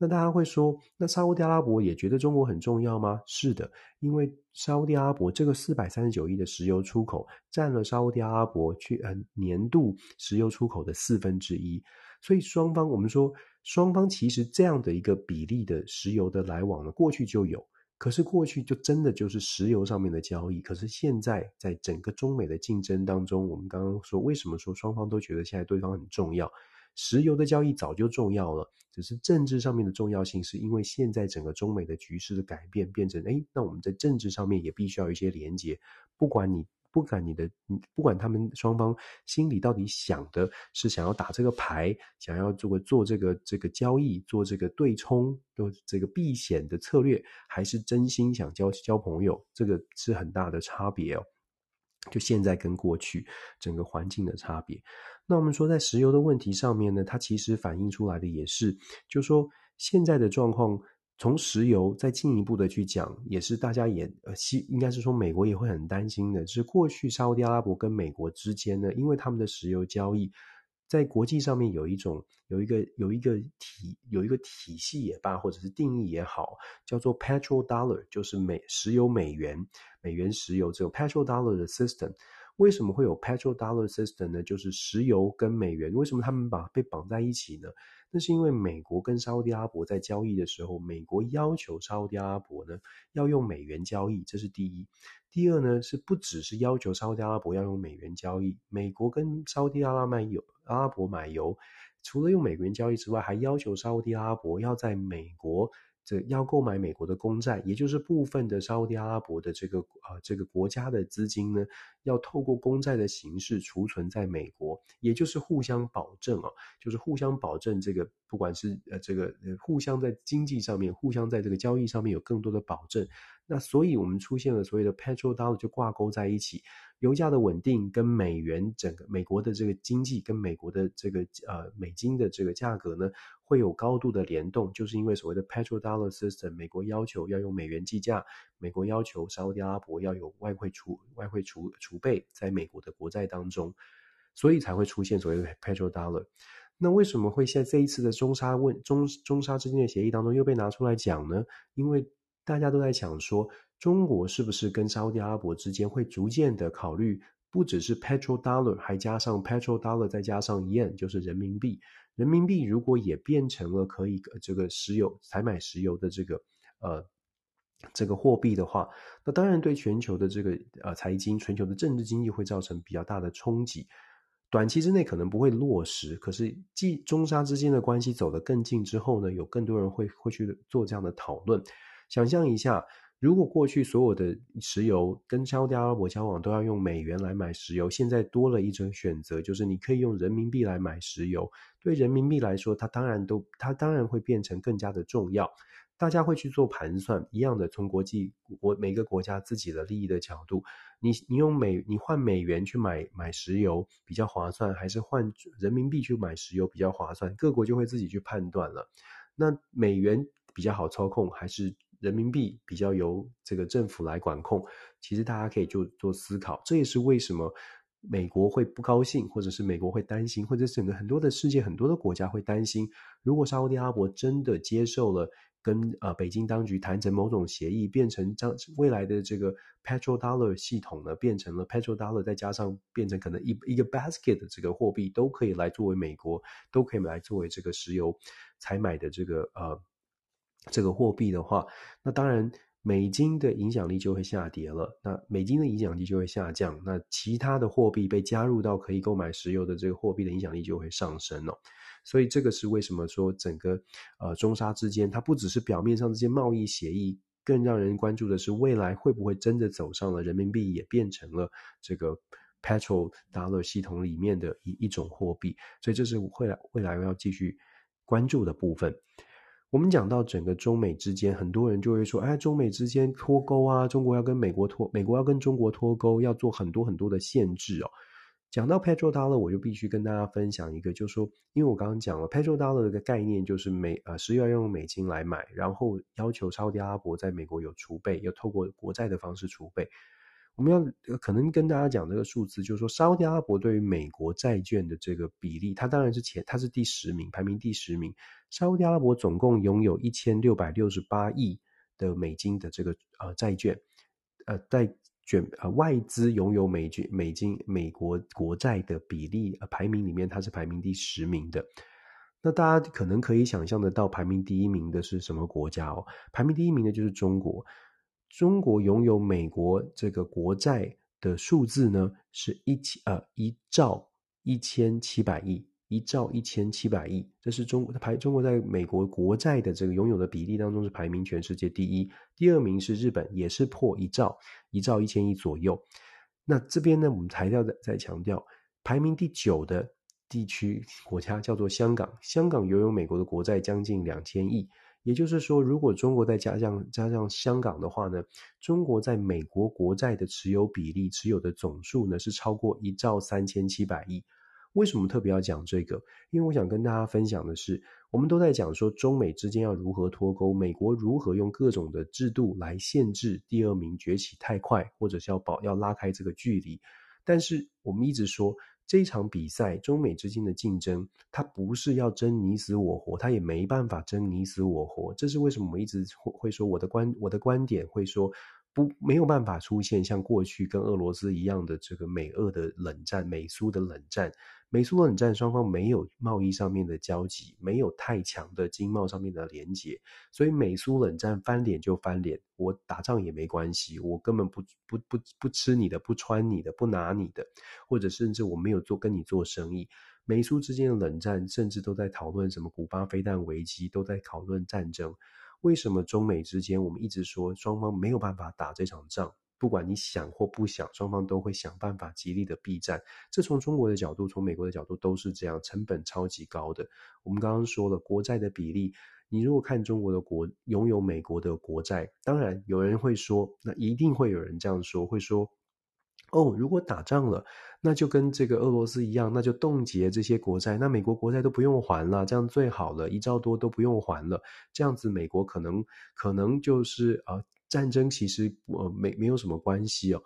那大家会说，那沙乌地阿拉伯也觉得中国很重要吗？是的，因为沙乌地阿拉伯这个四百三十九亿的石油出口，占了沙乌地阿拉伯去呃年度石油出口的四分之一，所以双方我们说双方其实这样的一个比例的石油的来往呢，过去就有，可是过去就真的就是石油上面的交易，可是现在在整个中美的竞争当中，我们刚刚说为什么说双方都觉得现在对方很重要？石油的交易早就重要了，只是政治上面的重要性，是因为现在整个中美的局势的改变，变成诶，那我们在政治上面也必须要一些连接。不管你，不管你的，不管他们双方心里到底想的是想要打这个牌，想要做做这个这个交易，做这个对冲，做这个避险的策略，还是真心想交交朋友，这个是很大的差别哦。就现在跟过去整个环境的差别。那我们说，在石油的问题上面呢，它其实反映出来的也是，就是说现在的状况，从石油再进一步的去讲，也是大家也呃，西应该是说美国也会很担心的，就是过去沙特阿拉伯跟美国之间呢，因为他们的石油交易在国际上面有一种有一个有一个体有一个体系也罢，或者是定义也好，叫做 petrol dollar，就是美石油美元美元石油这种 petrol dollar 的 system。为什么会有 petrol dollar system 呢？就是石油跟美元，为什么他们把被绑在一起呢？那是因为美国跟沙特阿拉伯在交易的时候，美国要求沙特阿拉伯呢要用美元交易，这是第一。第二呢，是不只是要求沙特阿拉伯要用美元交易，美国跟沙特阿拉伯买油，阿拉伯买油，除了用美元交易之外，还要求沙特阿拉伯要在美国。这要购买美国的公债，也就是部分的沙乌地阿拉伯的这个呃这个国家的资金呢，要透过公债的形式储存在美国，也就是互相保证啊，就是互相保证这个不管是呃这个呃互相在经济上面，互相在这个交易上面有更多的保证。那所以我们出现了所谓的 petrol dollar 就挂钩在一起，油价的稳定跟美元整个美国的这个经济跟美国的这个呃美金的这个价格呢，会有高度的联动，就是因为所谓的 petrol dollar system，美国要求要用美元计价，美国要求沙乌地阿拉伯要有外汇储外汇储储备在美国的国债当中，所以才会出现所谓的 petrol dollar。那为什么会在这一次的中沙问中中沙之间的协议当中又被拿出来讲呢？因为大家都在想说，中国是不是跟沙乌地阿拉伯之间会逐渐的考虑，不只是 petrol dollar，还加上 petrol dollar，再加上 yen，就是人民币。人民币如果也变成了可以这个石油采买石油的这个呃这个货币的话，那当然对全球的这个呃财经、全球的政治经济会造成比较大的冲击。短期之内可能不会落实，可是继中沙之间的关系走得更近之后呢，有更多人会会去做这样的讨论。想象一下，如果过去所有的石油跟沙乌地阿拉伯交往都要用美元来买石油，现在多了一种选择，就是你可以用人民币来买石油。对人民币来说，它当然都它当然会变成更加的重要。大家会去做盘算，一样的从国际国每个国家自己的利益的角度，你你用美你换美元去买买石油比较划算，还是换人民币去买石油比较划算？各国就会自己去判断了。那美元比较好操控，还是人民币比较由这个政府来管控？其实大家可以就做思考。这也是为什么美国会不高兴，或者是美国会担心，或者整个很多的世界很多的国家会担心，如果沙乌地阿拉伯真的接受了。跟呃北京当局谈成某种协议，变成将未来的这个 Petrol Dollar 系统呢，变成了 Petrol Dollar 再加上变成可能一一个 basket 的这个货币，都可以来作为美国，都可以来作为这个石油采买的这个呃这个货币的话，那当然美金的影响力就会下跌了，那美金的影响力就会下降，那其他的货币被加入到可以购买石油的这个货币的影响力就会上升了。所以这个是为什么说整个呃中沙之间，它不只是表面上这些贸易协议，更让人关注的是未来会不会真的走上了人民币也变成了这个 petrol dollar 系统里面的一一种货币。所以这是未来未来要继续关注的部分。我们讲到整个中美之间，很多人就会说，哎，中美之间脱钩啊，中国要跟美国脱，美国要跟中国脱钩，要做很多很多的限制哦。讲到 petrodollar，我就必须跟大家分享一个，就是说，因为我刚刚讲了 petrodollar 的概念，就是美呃是要用美金来买，然后要求沙乌地阿拉伯在美国有储备，要透过国债的方式储备。我们要可能跟大家讲这个数字，就是说沙特阿拉伯对于美国债券的这个比例，它当然是前，它是第十名，排名第十名。沙乌地阿拉伯总共拥有一千六百六十八亿的美金的这个呃债券，呃在。卷呃外资拥有美金美金美国国债的比例呃排名里面，它是排名第十名的。那大家可能可以想象得到，排名第一名的是什么国家哦？排名第一名的就是中国。中国拥有美国这个国债的数字呢，是一千呃一兆一千七百亿。一兆一千七百亿，这是中国排中国在美国国债的这个拥有的比例当中是排名全世界第一，第二名是日本，也是破一兆，一兆一千亿左右。那这边呢，我们还要再再强调，排名第九的地区国家叫做香港，香港拥有美国的国债将近两千亿，也就是说，如果中国再加上加上香港的话呢，中国在美国国债的持有比例持有的总数呢是超过一兆三千七百亿。为什么特别要讲这个？因为我想跟大家分享的是，我们都在讲说中美之间要如何脱钩，美国如何用各种的制度来限制第二名崛起太快，或者是要保要拉开这个距离。但是我们一直说，这场比赛中美之间的竞争，它不是要争你死我活，它也没办法争你死我活。这是为什么我们一直会说我的观我的观点会说。不，没有办法出现像过去跟俄罗斯一样的这个美俄的冷战、美苏的冷战。美苏冷战双方没有贸易上面的交集，没有太强的经贸上面的连结，所以美苏冷战翻脸就翻脸，我打仗也没关系，我根本不不不不吃你的，不穿你的，不拿你的，或者甚至我没有做跟你做生意。美苏之间的冷战，甚至都在讨论什么古巴飞弹危机，都在讨论战争。为什么中美之间，我们一直说双方没有办法打这场仗？不管你想或不想，双方都会想办法极力的避战。这从中国的角度，从美国的角度都是这样，成本超级高的。我们刚刚说了国债的比例，你如果看中国的国拥有美国的国债，当然有人会说，那一定会有人这样说，会说。哦，如果打仗了，那就跟这个俄罗斯一样，那就冻结这些国债，那美国国债都不用还了，这样最好了，一兆多都不用还了，这样子美国可能可能就是呃战争其实呃没没有什么关系哦。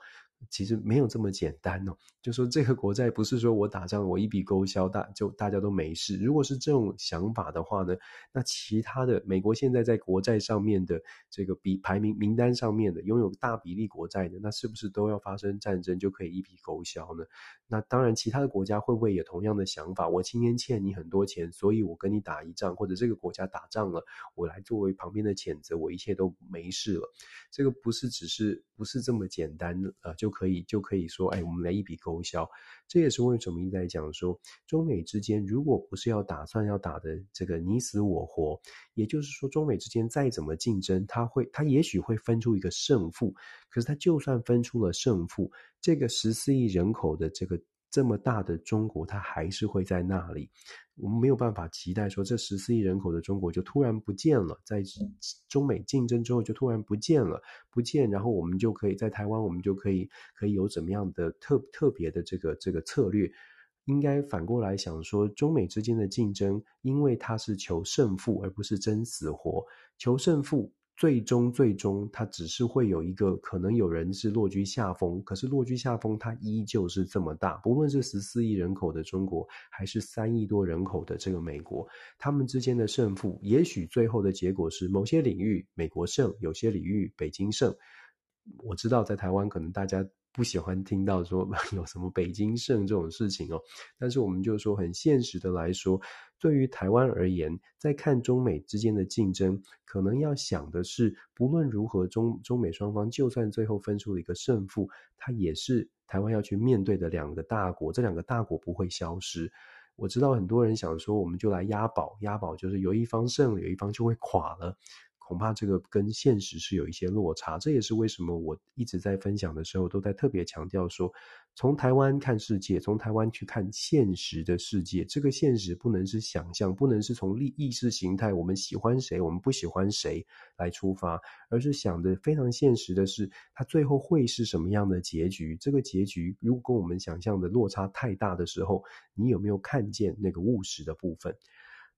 其实没有这么简单哦。就说这个国债不是说我打仗我一笔勾销，大就大家都没事。如果是这种想法的话呢，那其他的美国现在在国债上面的这个比排名名单上面的拥有大比例国债的，那是不是都要发生战争就可以一笔勾销呢？那当然，其他的国家会不会也同样的想法？我今天欠你很多钱，所以我跟你打一仗，或者这个国家打仗了，我来作为旁边的谴责，我一切都没事了。这个不是只是不是这么简单的呃就就可以就可以说，哎，我们来一笔勾销。这也是为什么一直在讲说，中美之间如果不是要打算要打的这个你死我活，也就是说，中美之间再怎么竞争，他会他也许会分出一个胜负。可是他就算分出了胜负，这个十四亿人口的这个这么大的中国，它还是会在那里。我们没有办法期待说，这十四亿人口的中国就突然不见了，在中美竞争之后就突然不见了，不见，然后我们就可以在台湾，我们就可以可以有怎么样的特特别的这个这个策略？应该反过来想说，中美之间的竞争，因为它是求胜负，而不是争死活，求胜负。最终，最终，它只是会有一个可能，有人是落居下风，可是落居下风，它依旧是这么大。不论是十四亿人口的中国，还是三亿多人口的这个美国，他们之间的胜负，也许最后的结果是某些领域美国胜，有些领域北京胜。我知道在台湾，可能大家。不喜欢听到说 有什么北京胜这种事情哦，但是我们就说很现实的来说，对于台湾而言，在看中美之间的竞争，可能要想的是，不论如何，中中美双方就算最后分出了一个胜负，它也是台湾要去面对的两个大国，这两个大国不会消失。我知道很多人想说，我们就来押宝，押宝就是有一方胜了，有一方就会垮了。恐怕这个跟现实是有一些落差，这也是为什么我一直在分享的时候都在特别强调说，从台湾看世界，从台湾去看现实的世界，这个现实不能是想象，不能是从意意识形态，我们喜欢谁，我们不喜欢谁来出发，而是想的非常现实的是，它最后会是什么样的结局？这个结局如果跟我们想象的落差太大的时候，你有没有看见那个务实的部分？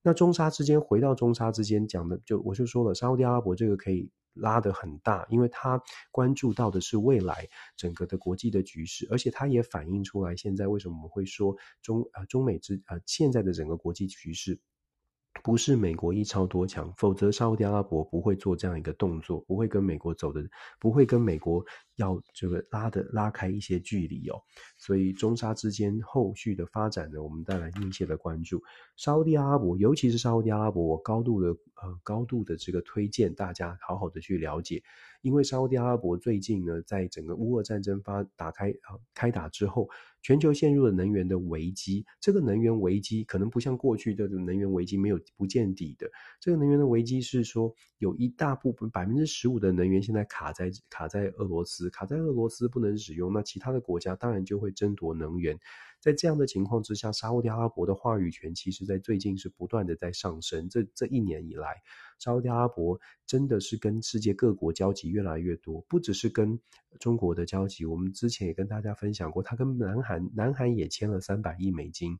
那中沙之间，回到中沙之间讲的，就我就说了，沙乌地阿拉伯这个可以拉得很大，因为它关注到的是未来整个的国际的局势，而且它也反映出来现在为什么我们会说中呃中美之呃现在的整个国际局势。不是美国一超多强，否则沙乌地阿拉伯不会做这样一个动作，不会跟美国走的，不会跟美国要这个拉的拉开一些距离哦。所以中沙之间后续的发展呢，我们带来密切的关注。沙乌地阿拉伯，尤其是沙乌地阿拉伯，我高度的呃高度的这个推荐大家好好的去了解。因为沙乌地阿拉伯最近呢，在整个乌俄战争发打开啊开打之后，全球陷入了能源的危机。这个能源危机可能不像过去的能源危机没有不见底的。这个能源的危机是说，有一大部分百分之十五的能源现在卡在卡在俄罗斯，卡在俄罗斯不能使用，那其他的国家当然就会争夺能源。在这样的情况之下，沙乌地阿拉伯的话语权其实在最近是不断的在上升。这这一年以来，沙乌地阿拉伯真的是跟世界各国交集越来越多，不只是跟中国的交集。我们之前也跟大家分享过，他跟南韩，南韩也签了三百亿美金。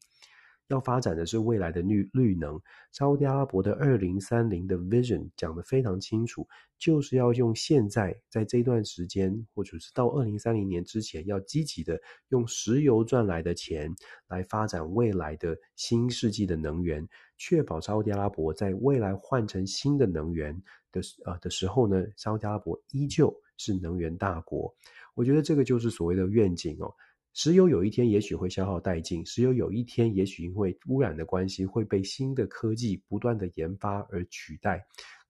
要发展的是未来的绿绿能，沙乌地阿拉伯的二零三零的 vision 讲得非常清楚，就是要用现在在这段时间，或者是到二零三零年之前，要积极的用石油赚来的钱来发展未来的新世纪的能源，确保沙乌地阿拉伯在未来换成新的能源的呃的时候呢，沙乌地阿拉伯依旧是能源大国。我觉得这个就是所谓的愿景哦。石油有一天也许会消耗殆尽，石油有一天也许因为污染的关系会被新的科技不断的研发而取代，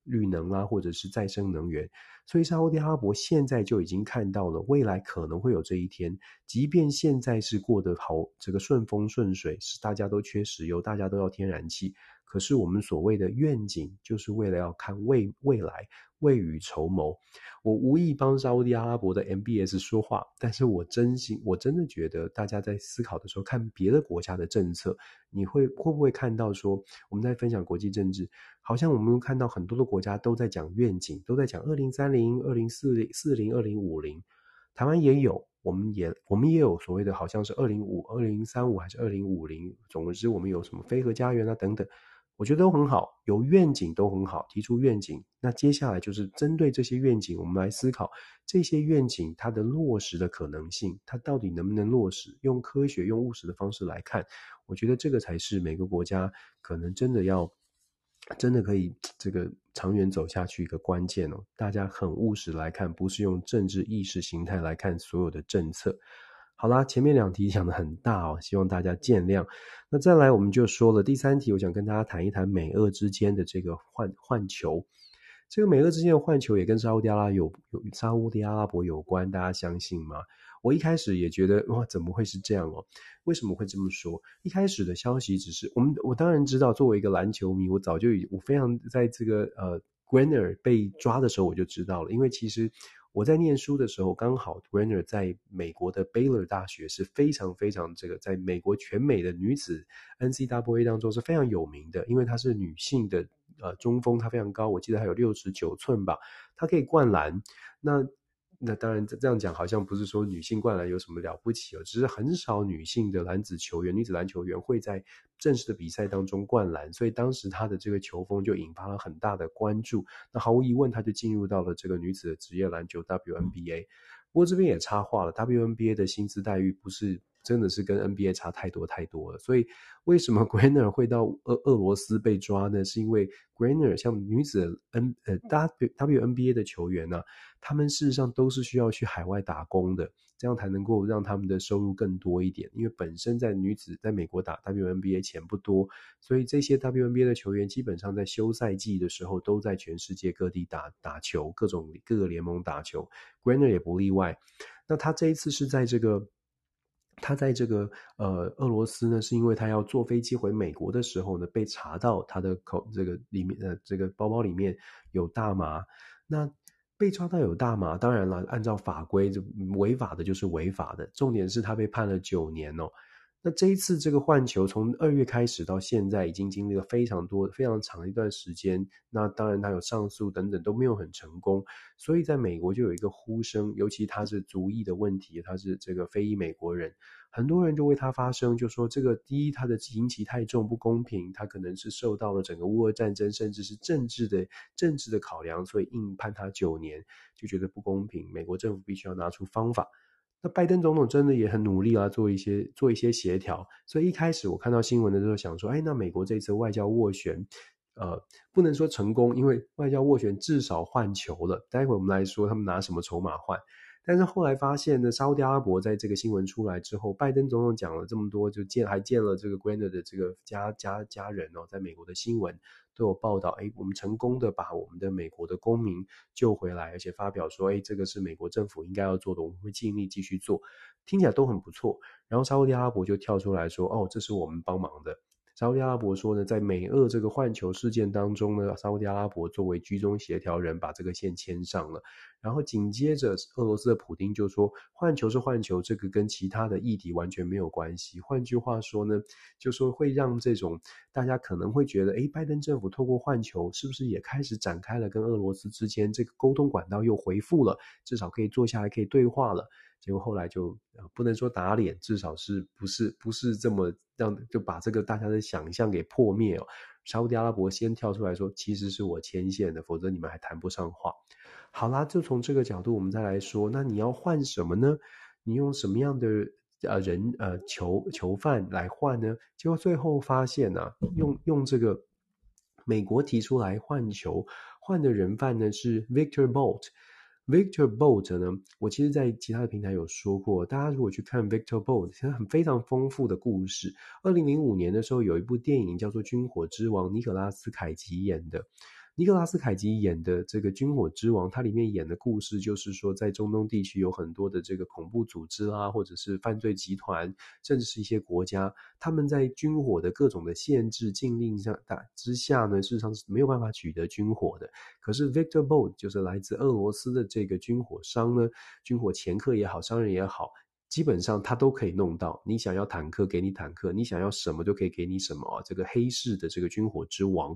绿能啊或者是再生能源。所以沙乌地阿拉伯现在就已经看到了未来可能会有这一天，即便现在是过得好，这个顺风顺水，是大家都缺石油，大家都要天然气。可是我们所谓的愿景，就是为了要看未未来，未雨绸缪。我无意帮沙乌地阿拉伯的 MBS 说话，但是我真心，我真的觉得，大家在思考的时候，看别的国家的政策，你会会不会看到说，我们在分享国际政治，好像我们看到很多的国家都在讲愿景，都在讲二零三零、二零四零、四零、二零五零。台湾也有，我们也我们也有所谓的，好像是二零五、二零三五还是二零五零，总之我们有什么非核家园啊等等。我觉得都很好，有愿景都很好，提出愿景。那接下来就是针对这些愿景，我们来思考这些愿景它的落实的可能性，它到底能不能落实？用科学、用务实的方式来看，我觉得这个才是每个国家可能真的要。真的可以这个长远走下去一个关键哦，大家很务实来看，不是用政治意识形态来看所有的政策。好啦，前面两题讲得很大哦，希望大家见谅。那再来我们就说了第三题，我想跟大家谈一谈美俄之间的这个换换球。这个美俄之间的换球也跟沙乌地阿拉有有沙乌地阿拉伯有关，大家相信吗？我一开始也觉得哇，怎么会是这样哦？为什么会这么说？一开始的消息只是我们，我当然知道，作为一个篮球迷，我早就已我非常在这个呃，Griner 被抓的时候我就知道了，因为其实我在念书的时候，刚好 Griner 在美国的 Baylor 大学是非常非常这个，在美国全美的女子 NCAA 当中是非常有名的，因为她是女性的呃中锋，她非常高，我记得她有六十九寸吧，她可以灌篮，那。那当然，这这样讲好像不是说女性灌篮有什么了不起哦，只是很少女性的男子球员、女子篮球员会在正式的比赛当中灌篮，所以当时她的这个球风就引发了很大的关注。那毫无疑问，她就进入到了这个女子的职业篮球 WNBA。不过这边也插话了，WNBA 的薪资待遇不是。真的是跟 NBA 差太多太多了，所以为什么 Griner 会到俄俄罗斯被抓呢？是因为 Griner 像女子 N 呃 W W N B A 的球员呢、啊，他们事实上都是需要去海外打工的，这样才能够让他们的收入更多一点。因为本身在女子在美国打 WNBA 钱不多，所以这些 WNBA 的球员基本上在休赛季的时候都在全世界各地打打球，各种各个联盟打球，Griner 也不例外。那他这一次是在这个。他在这个呃俄罗斯呢，是因为他要坐飞机回美国的时候呢，被查到他的口这个里面呃这个包包里面有大麻。那被抓到有大麻，当然了，按照法规就违法的就是违法的。重点是他被判了九年哦。那这一次这个换球从二月开始到现在，已经经历了非常多、非常长一段时间。那当然他有上诉等等都没有很成功，所以在美国就有一个呼声，尤其他是族裔的问题，他是这个非裔美国人，很多人就为他发声，就说这个第一他的刑期太重不公平，他可能是受到了整个乌俄战争甚至是政治的政治的考量，所以硬判他九年，就觉得不公平，美国政府必须要拿出方法。那拜登总统真的也很努力啊，做一些做一些协调。所以一开始我看到新闻的时候，想说，哎，那美国这次外交斡旋，呃，不能说成功，因为外交斡旋至少换球了。待会我们来说他们拿什么筹码换。但是后来发现呢，沙乌地阿拉伯在这个新闻出来之后，拜登总统讲了这么多，就见还见了这个 Griner 的这个家家家人哦，在美国的新闻。都有报道，哎，我们成功的把我们的美国的公民救回来，而且发表说，哎，这个是美国政府应该要做的，我们会尽力继续做，听起来都很不错。然后沙乌地阿拉伯就跳出来说，哦，这是我们帮忙的。沙乌地阿拉伯说呢，在美俄这个换球事件当中呢，沙乌地阿拉伯作为居中协调人，把这个线牵上了。然后紧接着，俄罗斯的普丁就说，换球是换球，这个跟其他的议题完全没有关系。换句话说呢，就说会让这种大家可能会觉得，诶，拜登政府透过换球，是不是也开始展开了跟俄罗斯之间这个沟通管道又恢复了，至少可以坐下来可以对话了。结果后来就不能说打脸，至少是不是不是这么让就把这个大家的想象给破灭哦。沙乌地阿拉伯先跳出来说，其实是我牵线的，否则你们还谈不上话。好啦，就从这个角度我们再来说，那你要换什么呢？你用什么样的呃人呃囚囚犯来换呢？结果最后发现啊，用用这个美国提出来换球换的人犯呢是 Victor Bolt。Victor Bolt 呢，我其实在其他的平台有说过，大家如果去看 Victor Bolt，其实很非常丰富的故事。二零零五年的时候，有一部电影叫做《军火之王》，尼可拉斯凯奇演的。尼克拉斯凯奇演的这个《军火之王》，它里面演的故事就是说，在中东地区有很多的这个恐怖组织啦，或者是犯罪集团，甚至是一些国家，他们在军火的各种的限制禁令下之下呢，事实上是没有办法取得军火的。可是 Victor Bout 就是来自俄罗斯的这个军火商呢，军火掮客也好，商人也好，基本上他都可以弄到。你想要坦克，给你坦克；你想要什么，都可以给你什么啊。这个黑市的这个军火之王。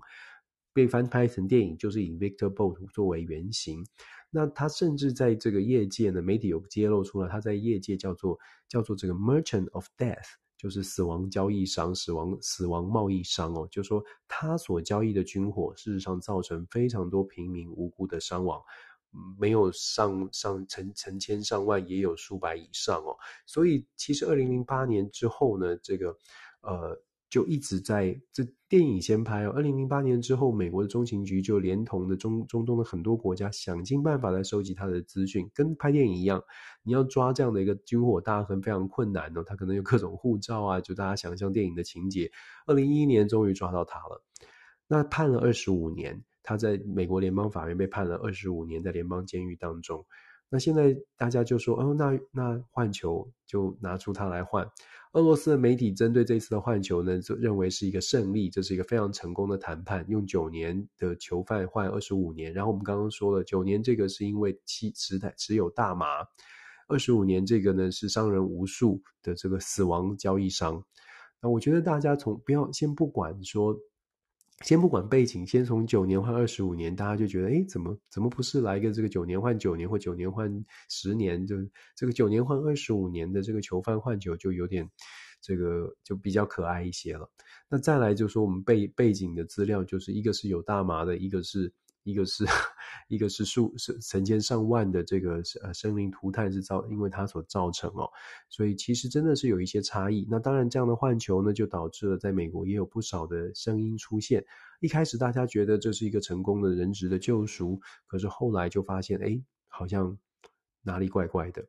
被翻拍成电影，就是以 Victor Bout 作为原型。那他甚至在这个业界呢，媒体有揭露出了，他在业界叫做叫做这个 Merchant of Death，就是死亡交易商、死亡死亡贸易商哦，就说他所交易的军火，事实上造成非常多平民无辜的伤亡，没有上上成成千上万，也有数百以上哦。所以其实二零零八年之后呢，这个呃。就一直在这电影先拍哦。二零零八年之后，美国的中情局就连同的中中东的很多国家，想尽办法来收集他的资讯，跟拍电影一样。你要抓这样的一个军火大亨非常困难哦，他可能有各种护照啊，就大家想象电影的情节。二零一一年终于抓到他了，那判了二十五年，他在美国联邦法院被判了二十五年，在联邦监狱当中。那现在大家就说，哦，那那换球就拿出它来换。俄罗斯的媒体针对这次的换球呢，就认为是一个胜利，这是一个非常成功的谈判，用九年的囚犯换二十五年。然后我们刚刚说了，九年这个是因为其持持有大麻，二十五年这个呢是伤人无数的这个死亡交易商。那我觉得大家从不要先不管说。先不管背景，先从九年换二十五年，大家就觉得，哎，怎么怎么不是来个这个九年换九年或九年换十年？就这个九年换二十五年的这个囚犯换囚就有点，这个就比较可爱一些了。那再来就说，我们背背景的资料，就是一个是有大麻的，一个是。一个是，一个是数是成千上万的这个呃生灵涂炭是造，因为它所造成哦，所以其实真的是有一些差异。那当然，这样的换球呢，就导致了在美国也有不少的声音出现。一开始大家觉得这是一个成功的人质的救赎，可是后来就发现，哎，好像哪里怪怪的。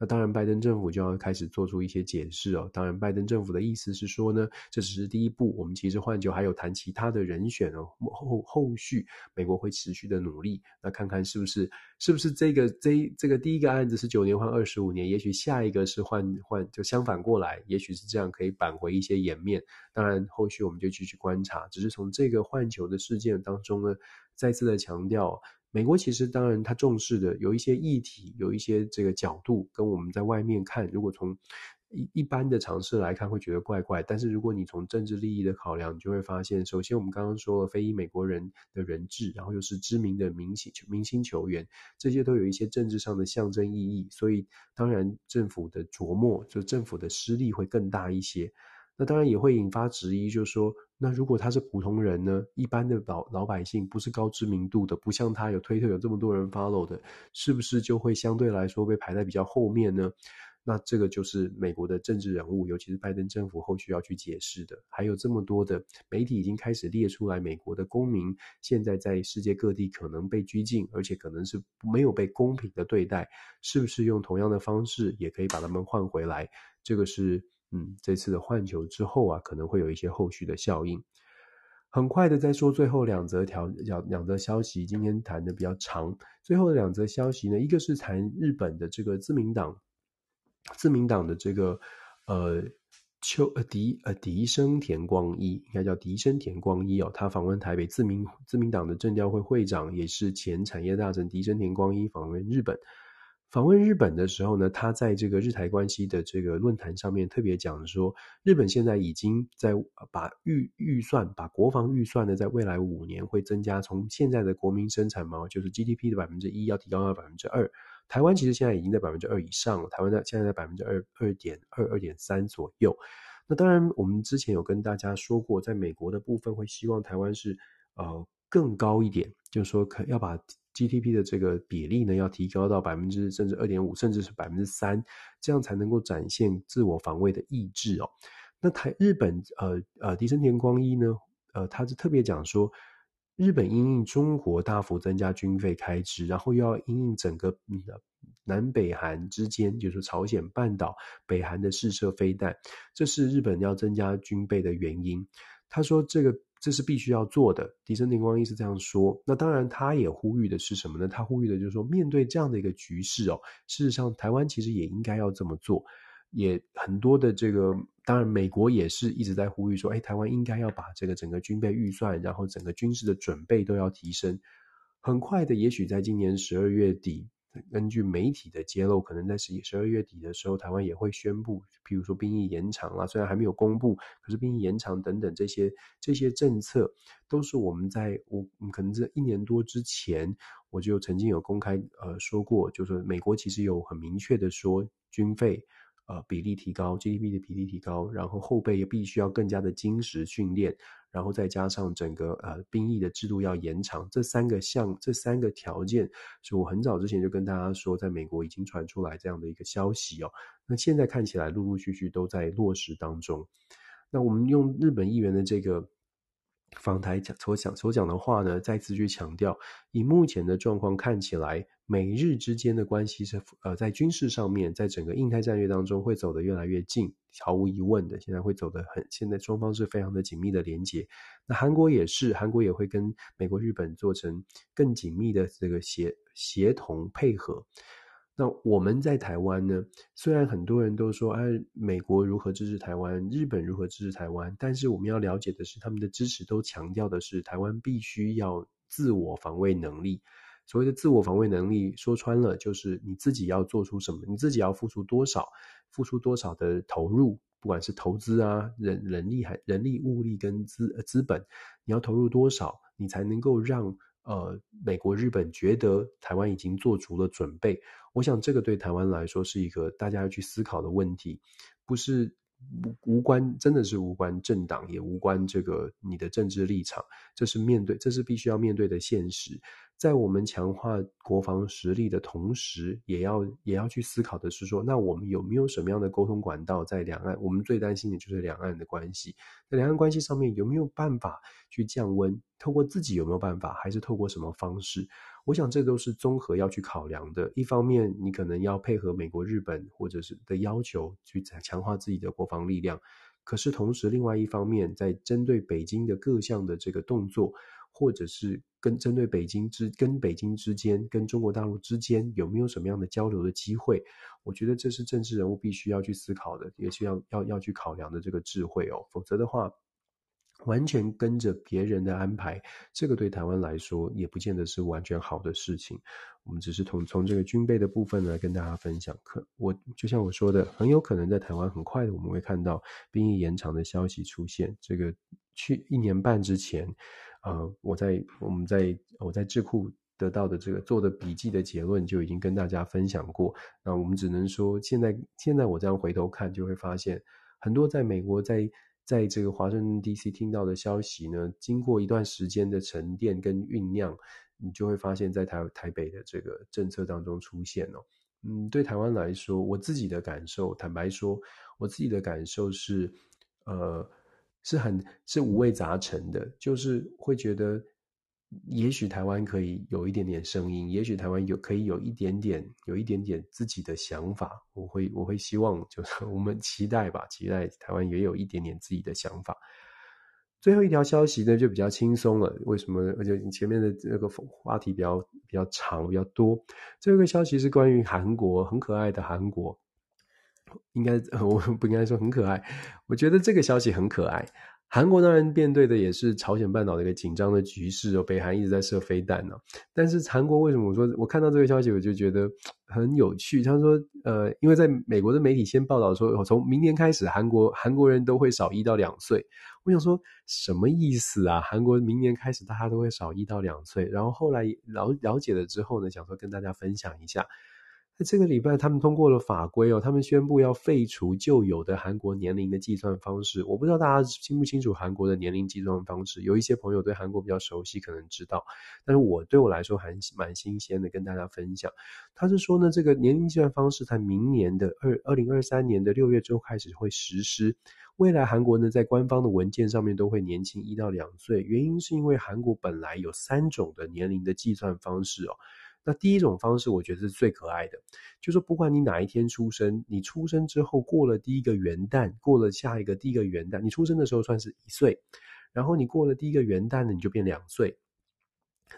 那当然，拜登政府就要开始做出一些解释哦。当然，拜登政府的意思是说呢，这只是第一步，我们其实换球还有谈其他的人选哦。后后续美国会持续的努力，那看看是不是是不是这个这这个第一个案子是九年换二十五年，也许下一个是换换就相反过来，也许是这样可以扳回一些颜面。当然，后续我们就继续观察。只是从这个换球的事件当中呢，再次的强调。美国其实当然，他重视的有一些议题，有一些这个角度，跟我们在外面看，如果从一一般的常识来看，会觉得怪怪。但是如果你从政治利益的考量，你就会发现，首先我们刚刚说了非裔美国人的人质，然后又是知名的明星明星球员，这些都有一些政治上的象征意义。所以当然政府的琢磨，就政府的失利会更大一些。那当然也会引发质疑，就是说。那如果他是普通人呢？一般的老老百姓不是高知名度的，不像他有推特有这么多人 follow 的，是不是就会相对来说被排在比较后面呢？那这个就是美国的政治人物，尤其是拜登政府后续要去解释的。还有这么多的媒体已经开始列出来，美国的公民现在在世界各地可能被拘禁，而且可能是没有被公平的对待，是不是用同样的方式也可以把他们换回来？这个是。嗯，这次的换球之后啊，可能会有一些后续的效应。很快的再说最后两则条两两则消息，今天谈的比较长。最后的两则消息呢，一个是谈日本的这个自民党，自民党的这个呃秋呃萩呃笛生田光一，应该叫笛生田光一哦，他访问台北，自民自民党的政调会会长，也是前产业大臣笛生田光一访问日本。访问日本的时候呢，他在这个日台关系的这个论坛上面特别讲说，日本现在已经在把预预算，把国防预算呢，在未来五年会增加，从现在的国民生产毛就是 GDP 的百分之一，要提高到百分之二。台湾其实现在已经在百分之二以上了，台湾在现在在百分之二二点二二点三左右。那当然，我们之前有跟大家说过，在美国的部分会希望台湾是呃更高一点，就是说可要把。GDP 的这个比例呢，要提高到百分之甚至二点五，甚至是百分之三，这样才能够展现自我防卫的意志哦。那台日本呃呃萩生田光一呢，呃，他是特别讲说，日本因应中国大幅增加军费开支，然后又要因应整个嗯南北韩之间，就是朝鲜半岛、北韩的试射飞弹，这是日本要增加军备的原因。他说这个。这是必须要做的。迪生田光一是这样说。那当然，他也呼吁的是什么呢？他呼吁的就是说，面对这样的一个局势哦，事实上，台湾其实也应该要这么做。也很多的这个，当然，美国也是一直在呼吁说，哎，台湾应该要把这个整个军备预算，然后整个军事的准备都要提升。很快的，也许在今年十二月底。根据媒体的揭露，可能在十十二月底的时候，台湾也会宣布，譬如说兵役延长啦，虽然还没有公布，可是兵役延长等等这些这些政策，都是我们在我可能这一年多之前，我就曾经有公开呃说过，就是美国其实有很明确的说军费呃比例提高，GDP 的比例提高，然后后备也必须要更加的精实训练，然后再加上整个呃兵役的制度要延长，这三个项这三个条件，是我很早之前就跟大家说，在美国已经传出来这样的一个消息哦。那现在看起来陆陆续续都在落实当中。那我们用日本议员的这个。访台讲所讲所讲的话呢，再次去强调，以目前的状况看起来，美日之间的关系是呃，在军事上面，在整个印太战略当中会走得越来越近，毫无疑问的，现在会走得很，现在双方是非常的紧密的连接。那韩国也是，韩国也会跟美国、日本做成更紧密的这个协协同配合。那我们在台湾呢，虽然很多人都说，哎，美国如何支持台湾，日本如何支持台湾，但是我们要了解的是，他们的支持都强调的是台湾必须要自我防卫能力。所谓的自我防卫能力，说穿了就是你自己要做出什么，你自己要付出多少，付出多少的投入，不管是投资啊，人人力还人力物力跟资呃资本，你要投入多少，你才能够让。呃，美国、日本觉得台湾已经做足了准备，我想这个对台湾来说是一个大家要去思考的问题，不是无无关，真的是无关政党，也无关这个你的政治立场，这是面对，这是必须要面对的现实。在我们强化国防实力的同时，也要也要去思考的是说，那我们有没有什么样的沟通管道在两岸？我们最担心的就是两岸的关系。在两岸关系上面有没有办法去降温？透过自己有没有办法，还是透过什么方式？我想这都是综合要去考量的。一方面，你可能要配合美国、日本或者是的要求去强化自己的国防力量，可是同时，另外一方面，在针对北京的各项的这个动作。或者是跟针对北京之跟北京之间，跟中国大陆之间有没有什么样的交流的机会？我觉得这是政治人物必须要去思考的，也是要要要去考量的这个智慧哦。否则的话，完全跟着别人的安排，这个对台湾来说也不见得是完全好的事情。我们只是从从这个军备的部分来跟大家分享。可我就像我说的，很有可能在台湾很快的我们会看到兵役延长的消息出现。这个去一年半之前。呃，我在我们在我在智库得到的这个做的笔记的结论就已经跟大家分享过。那我们只能说，现在现在我这样回头看，就会发现很多在美国在在这个华盛顿 DC 听到的消息呢，经过一段时间的沉淀跟酝酿，你就会发现在台台北的这个政策当中出现哦。嗯，对台湾来说，我自己的感受，坦白说，我自己的感受是，呃。是很是五味杂陈的，就是会觉得，也许台湾可以有一点点声音，也许台湾有可以有一点点有一点点自己的想法。我会我会希望，就是 我们期待吧，期待台湾也有一点点自己的想法。最后一条消息呢，就比较轻松了。为什么？而且前面的那个话题比较比较长，比较多。最后一个消息是关于韩国，很可爱的韩国。应该 我不应该说很可爱，我觉得这个消息很可爱。韩国当然面对的也是朝鲜半岛的一个紧张的局势哦，北韩一直在射飞弹呢。但是韩国为什么我说我看到这个消息我就觉得很有趣？他说，呃，因为在美国的媒体先报道说，从明年开始韩国韩国人都会少一到两岁。我想说什么意思啊？韩国明年开始大家都会少一到两岁。然后后来了了解了之后呢，想说跟大家分享一下。这个礼拜，他们通过了法规哦，他们宣布要废除旧有的韩国年龄的计算方式。我不知道大家清不清楚韩国的年龄计算方式，有一些朋友对韩国比较熟悉，可能知道。但是我对我来说还蛮新鲜的，跟大家分享。他是说呢，这个年龄计算方式在明年的二二零二三年的六月之后开始会实施。未来韩国呢，在官方的文件上面都会年轻一到两岁，原因是因为韩国本来有三种的年龄的计算方式哦。那第一种方式，我觉得是最可爱的，就是说不管你哪一天出生，你出生之后过了第一个元旦，过了下一个第一个元旦，你出生的时候算是一岁，然后你过了第一个元旦呢，你就变两岁。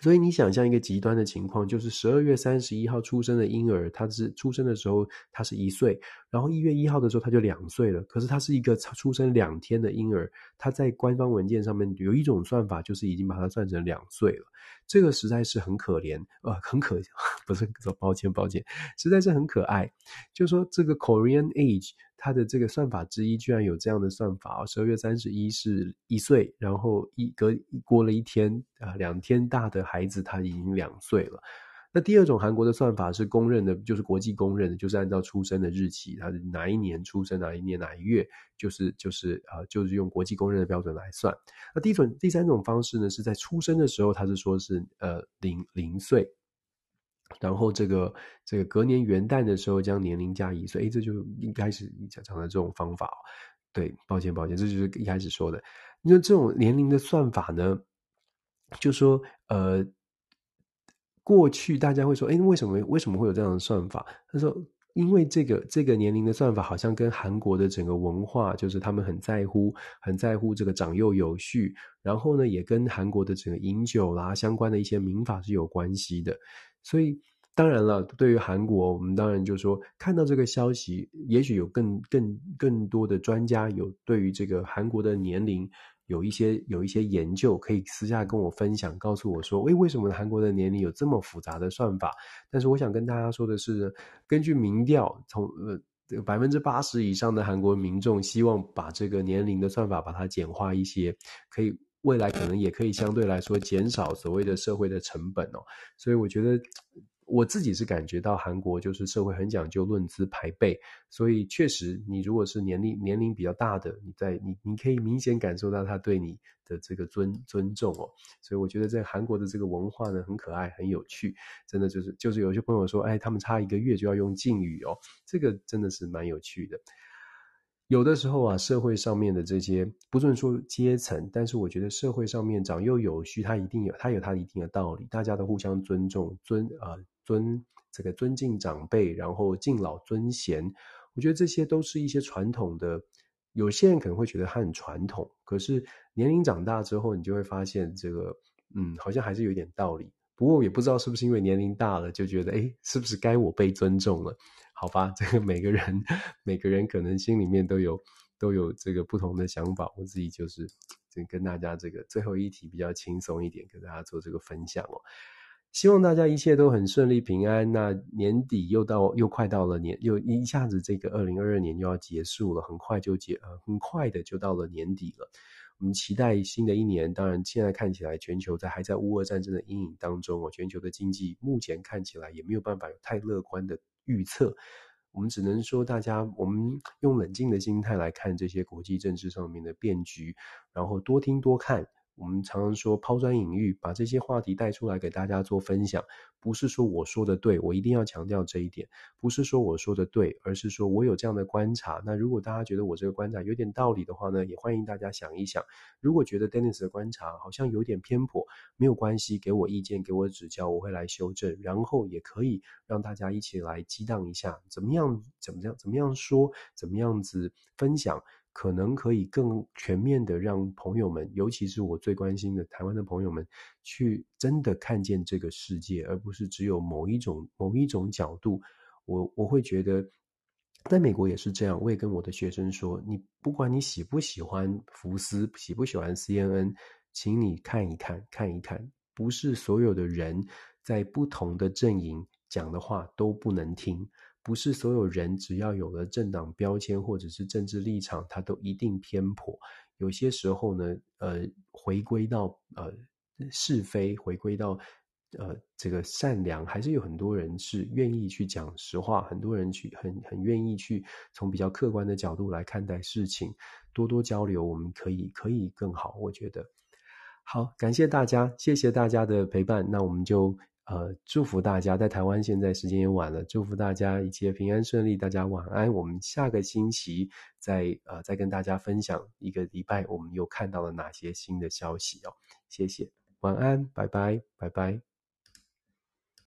所以你想象一个极端的情况，就是十二月三十一号出生的婴儿，他是出生的时候他是一岁，然后一月一号的时候他就两岁了。可是他是一个出生两天的婴儿，他在官方文件上面有一种算法，就是已经把它算成两岁了。这个实在是很可怜，呃，很可 不是说抱歉抱歉，实在是很可爱。就说这个 Korean age。它的这个算法之一居然有这样的算法哦，十二月三十一是一岁，然后一隔过了一天啊，两天大的孩子他已经两岁了。那第二种韩国的算法是公认的，就是国际公认的，就是按照出生的日期，他是哪一年出生，哪一年哪一月，就是就是啊、就是用国际公认的标准来算。那第一种、第三种方式呢，是在出生的时候，他是说是呃零零岁，然后这个这个隔年元旦的时候将年龄加一岁，诶，这就一开始讲讲的这种方法。对，抱歉抱歉，这就是一开始说的。那这种年龄的算法呢，就说呃。过去大家会说，哎，为什么为什么会有这样的算法？他说，因为这个这个年龄的算法好像跟韩国的整个文化，就是他们很在乎很在乎这个长幼有序，然后呢，也跟韩国的整个饮酒啦相关的一些民法是有关系的。所以当然了，对于韩国，我们当然就说看到这个消息，也许有更更更多的专家有对于这个韩国的年龄。有一些有一些研究可以私下跟我分享，告诉我说，诶，为什么韩国的年龄有这么复杂的算法？但是我想跟大家说的是，根据民调，从呃百分之八十以上的韩国民众希望把这个年龄的算法把它简化一些，可以未来可能也可以相对来说减少所谓的社会的成本哦。所以我觉得。我自己是感觉到韩国就是社会很讲究论资排辈，所以确实，你如果是年龄年龄比较大的，你在你你可以明显感受到他对你的这个尊尊重哦。所以我觉得在韩国的这个文化呢，很可爱，很有趣，真的就是就是有些朋友说，哎，他们差一个月就要用敬语哦，这个真的是蛮有趣的。有的时候啊，社会上面的这些不准说阶层，但是我觉得社会上面长幼有序，它一定有它有它一定的道理，大家都互相尊重，尊啊、尊这个尊敬长辈，然后敬老尊贤，我觉得这些都是一些传统的。有些人可能会觉得它很传统，可是年龄长大之后，你就会发现这个嗯，好像还是有点道理。不过我也不知道是不是因为年龄大了，就觉得诶，是不是该我被尊重了？好吧，这个每个人每个人可能心里面都有都有这个不同的想法。我自己就是跟大家这个最后一题比较轻松一点，跟大家做这个分享哦。希望大家一切都很顺利平安。那年底又到又快到了年，又一下子这个二零二二年又要结束了，很快就结呃很快的就到了年底了。我们期待新的一年。当然，现在看起来全球在还在乌俄战争的阴影当中哦，全球的经济目前看起来也没有办法有太乐观的。预测，我们只能说，大家我们用冷静的心态来看这些国际政治上面的变局，然后多听多看。我们常常说抛砖引玉，把这些话题带出来给大家做分享。不是说我说的对，我一定要强调这一点。不是说我说的对，而是说我有这样的观察。那如果大家觉得我这个观察有点道理的话呢，也欢迎大家想一想。如果觉得 Dennis 的观察好像有点偏颇，没有关系，给我意见，给我指教，我会来修正。然后也可以让大家一起来激荡一下，怎么样？怎么样？怎么样说？怎么样子分享？可能可以更全面的让朋友们，尤其是我最关心的台湾的朋友们，去真的看见这个世界，而不是只有某一种某一种角度。我我会觉得，在美国也是这样。我也跟我的学生说，你不管你喜不喜欢福斯，喜不喜欢 CNN，请你看一看，看一看，不是所有的人在不同的阵营讲的话都不能听。不是所有人只要有了政党标签或者是政治立场，他都一定偏颇。有些时候呢，呃，回归到呃是非，回归到呃这个善良，还是有很多人是愿意去讲实话，很多人去很很愿意去从比较客观的角度来看待事情。多多交流，我们可以可以更好。我觉得好，感谢大家，谢谢大家的陪伴。那我们就。呃，祝福大家在台湾，现在时间也晚了，祝福大家一切平安顺利，大家晚安。我们下个星期再呃再跟大家分享一个礼拜我们又看到了哪些新的消息哦。谢谢，晚安，拜拜，拜拜。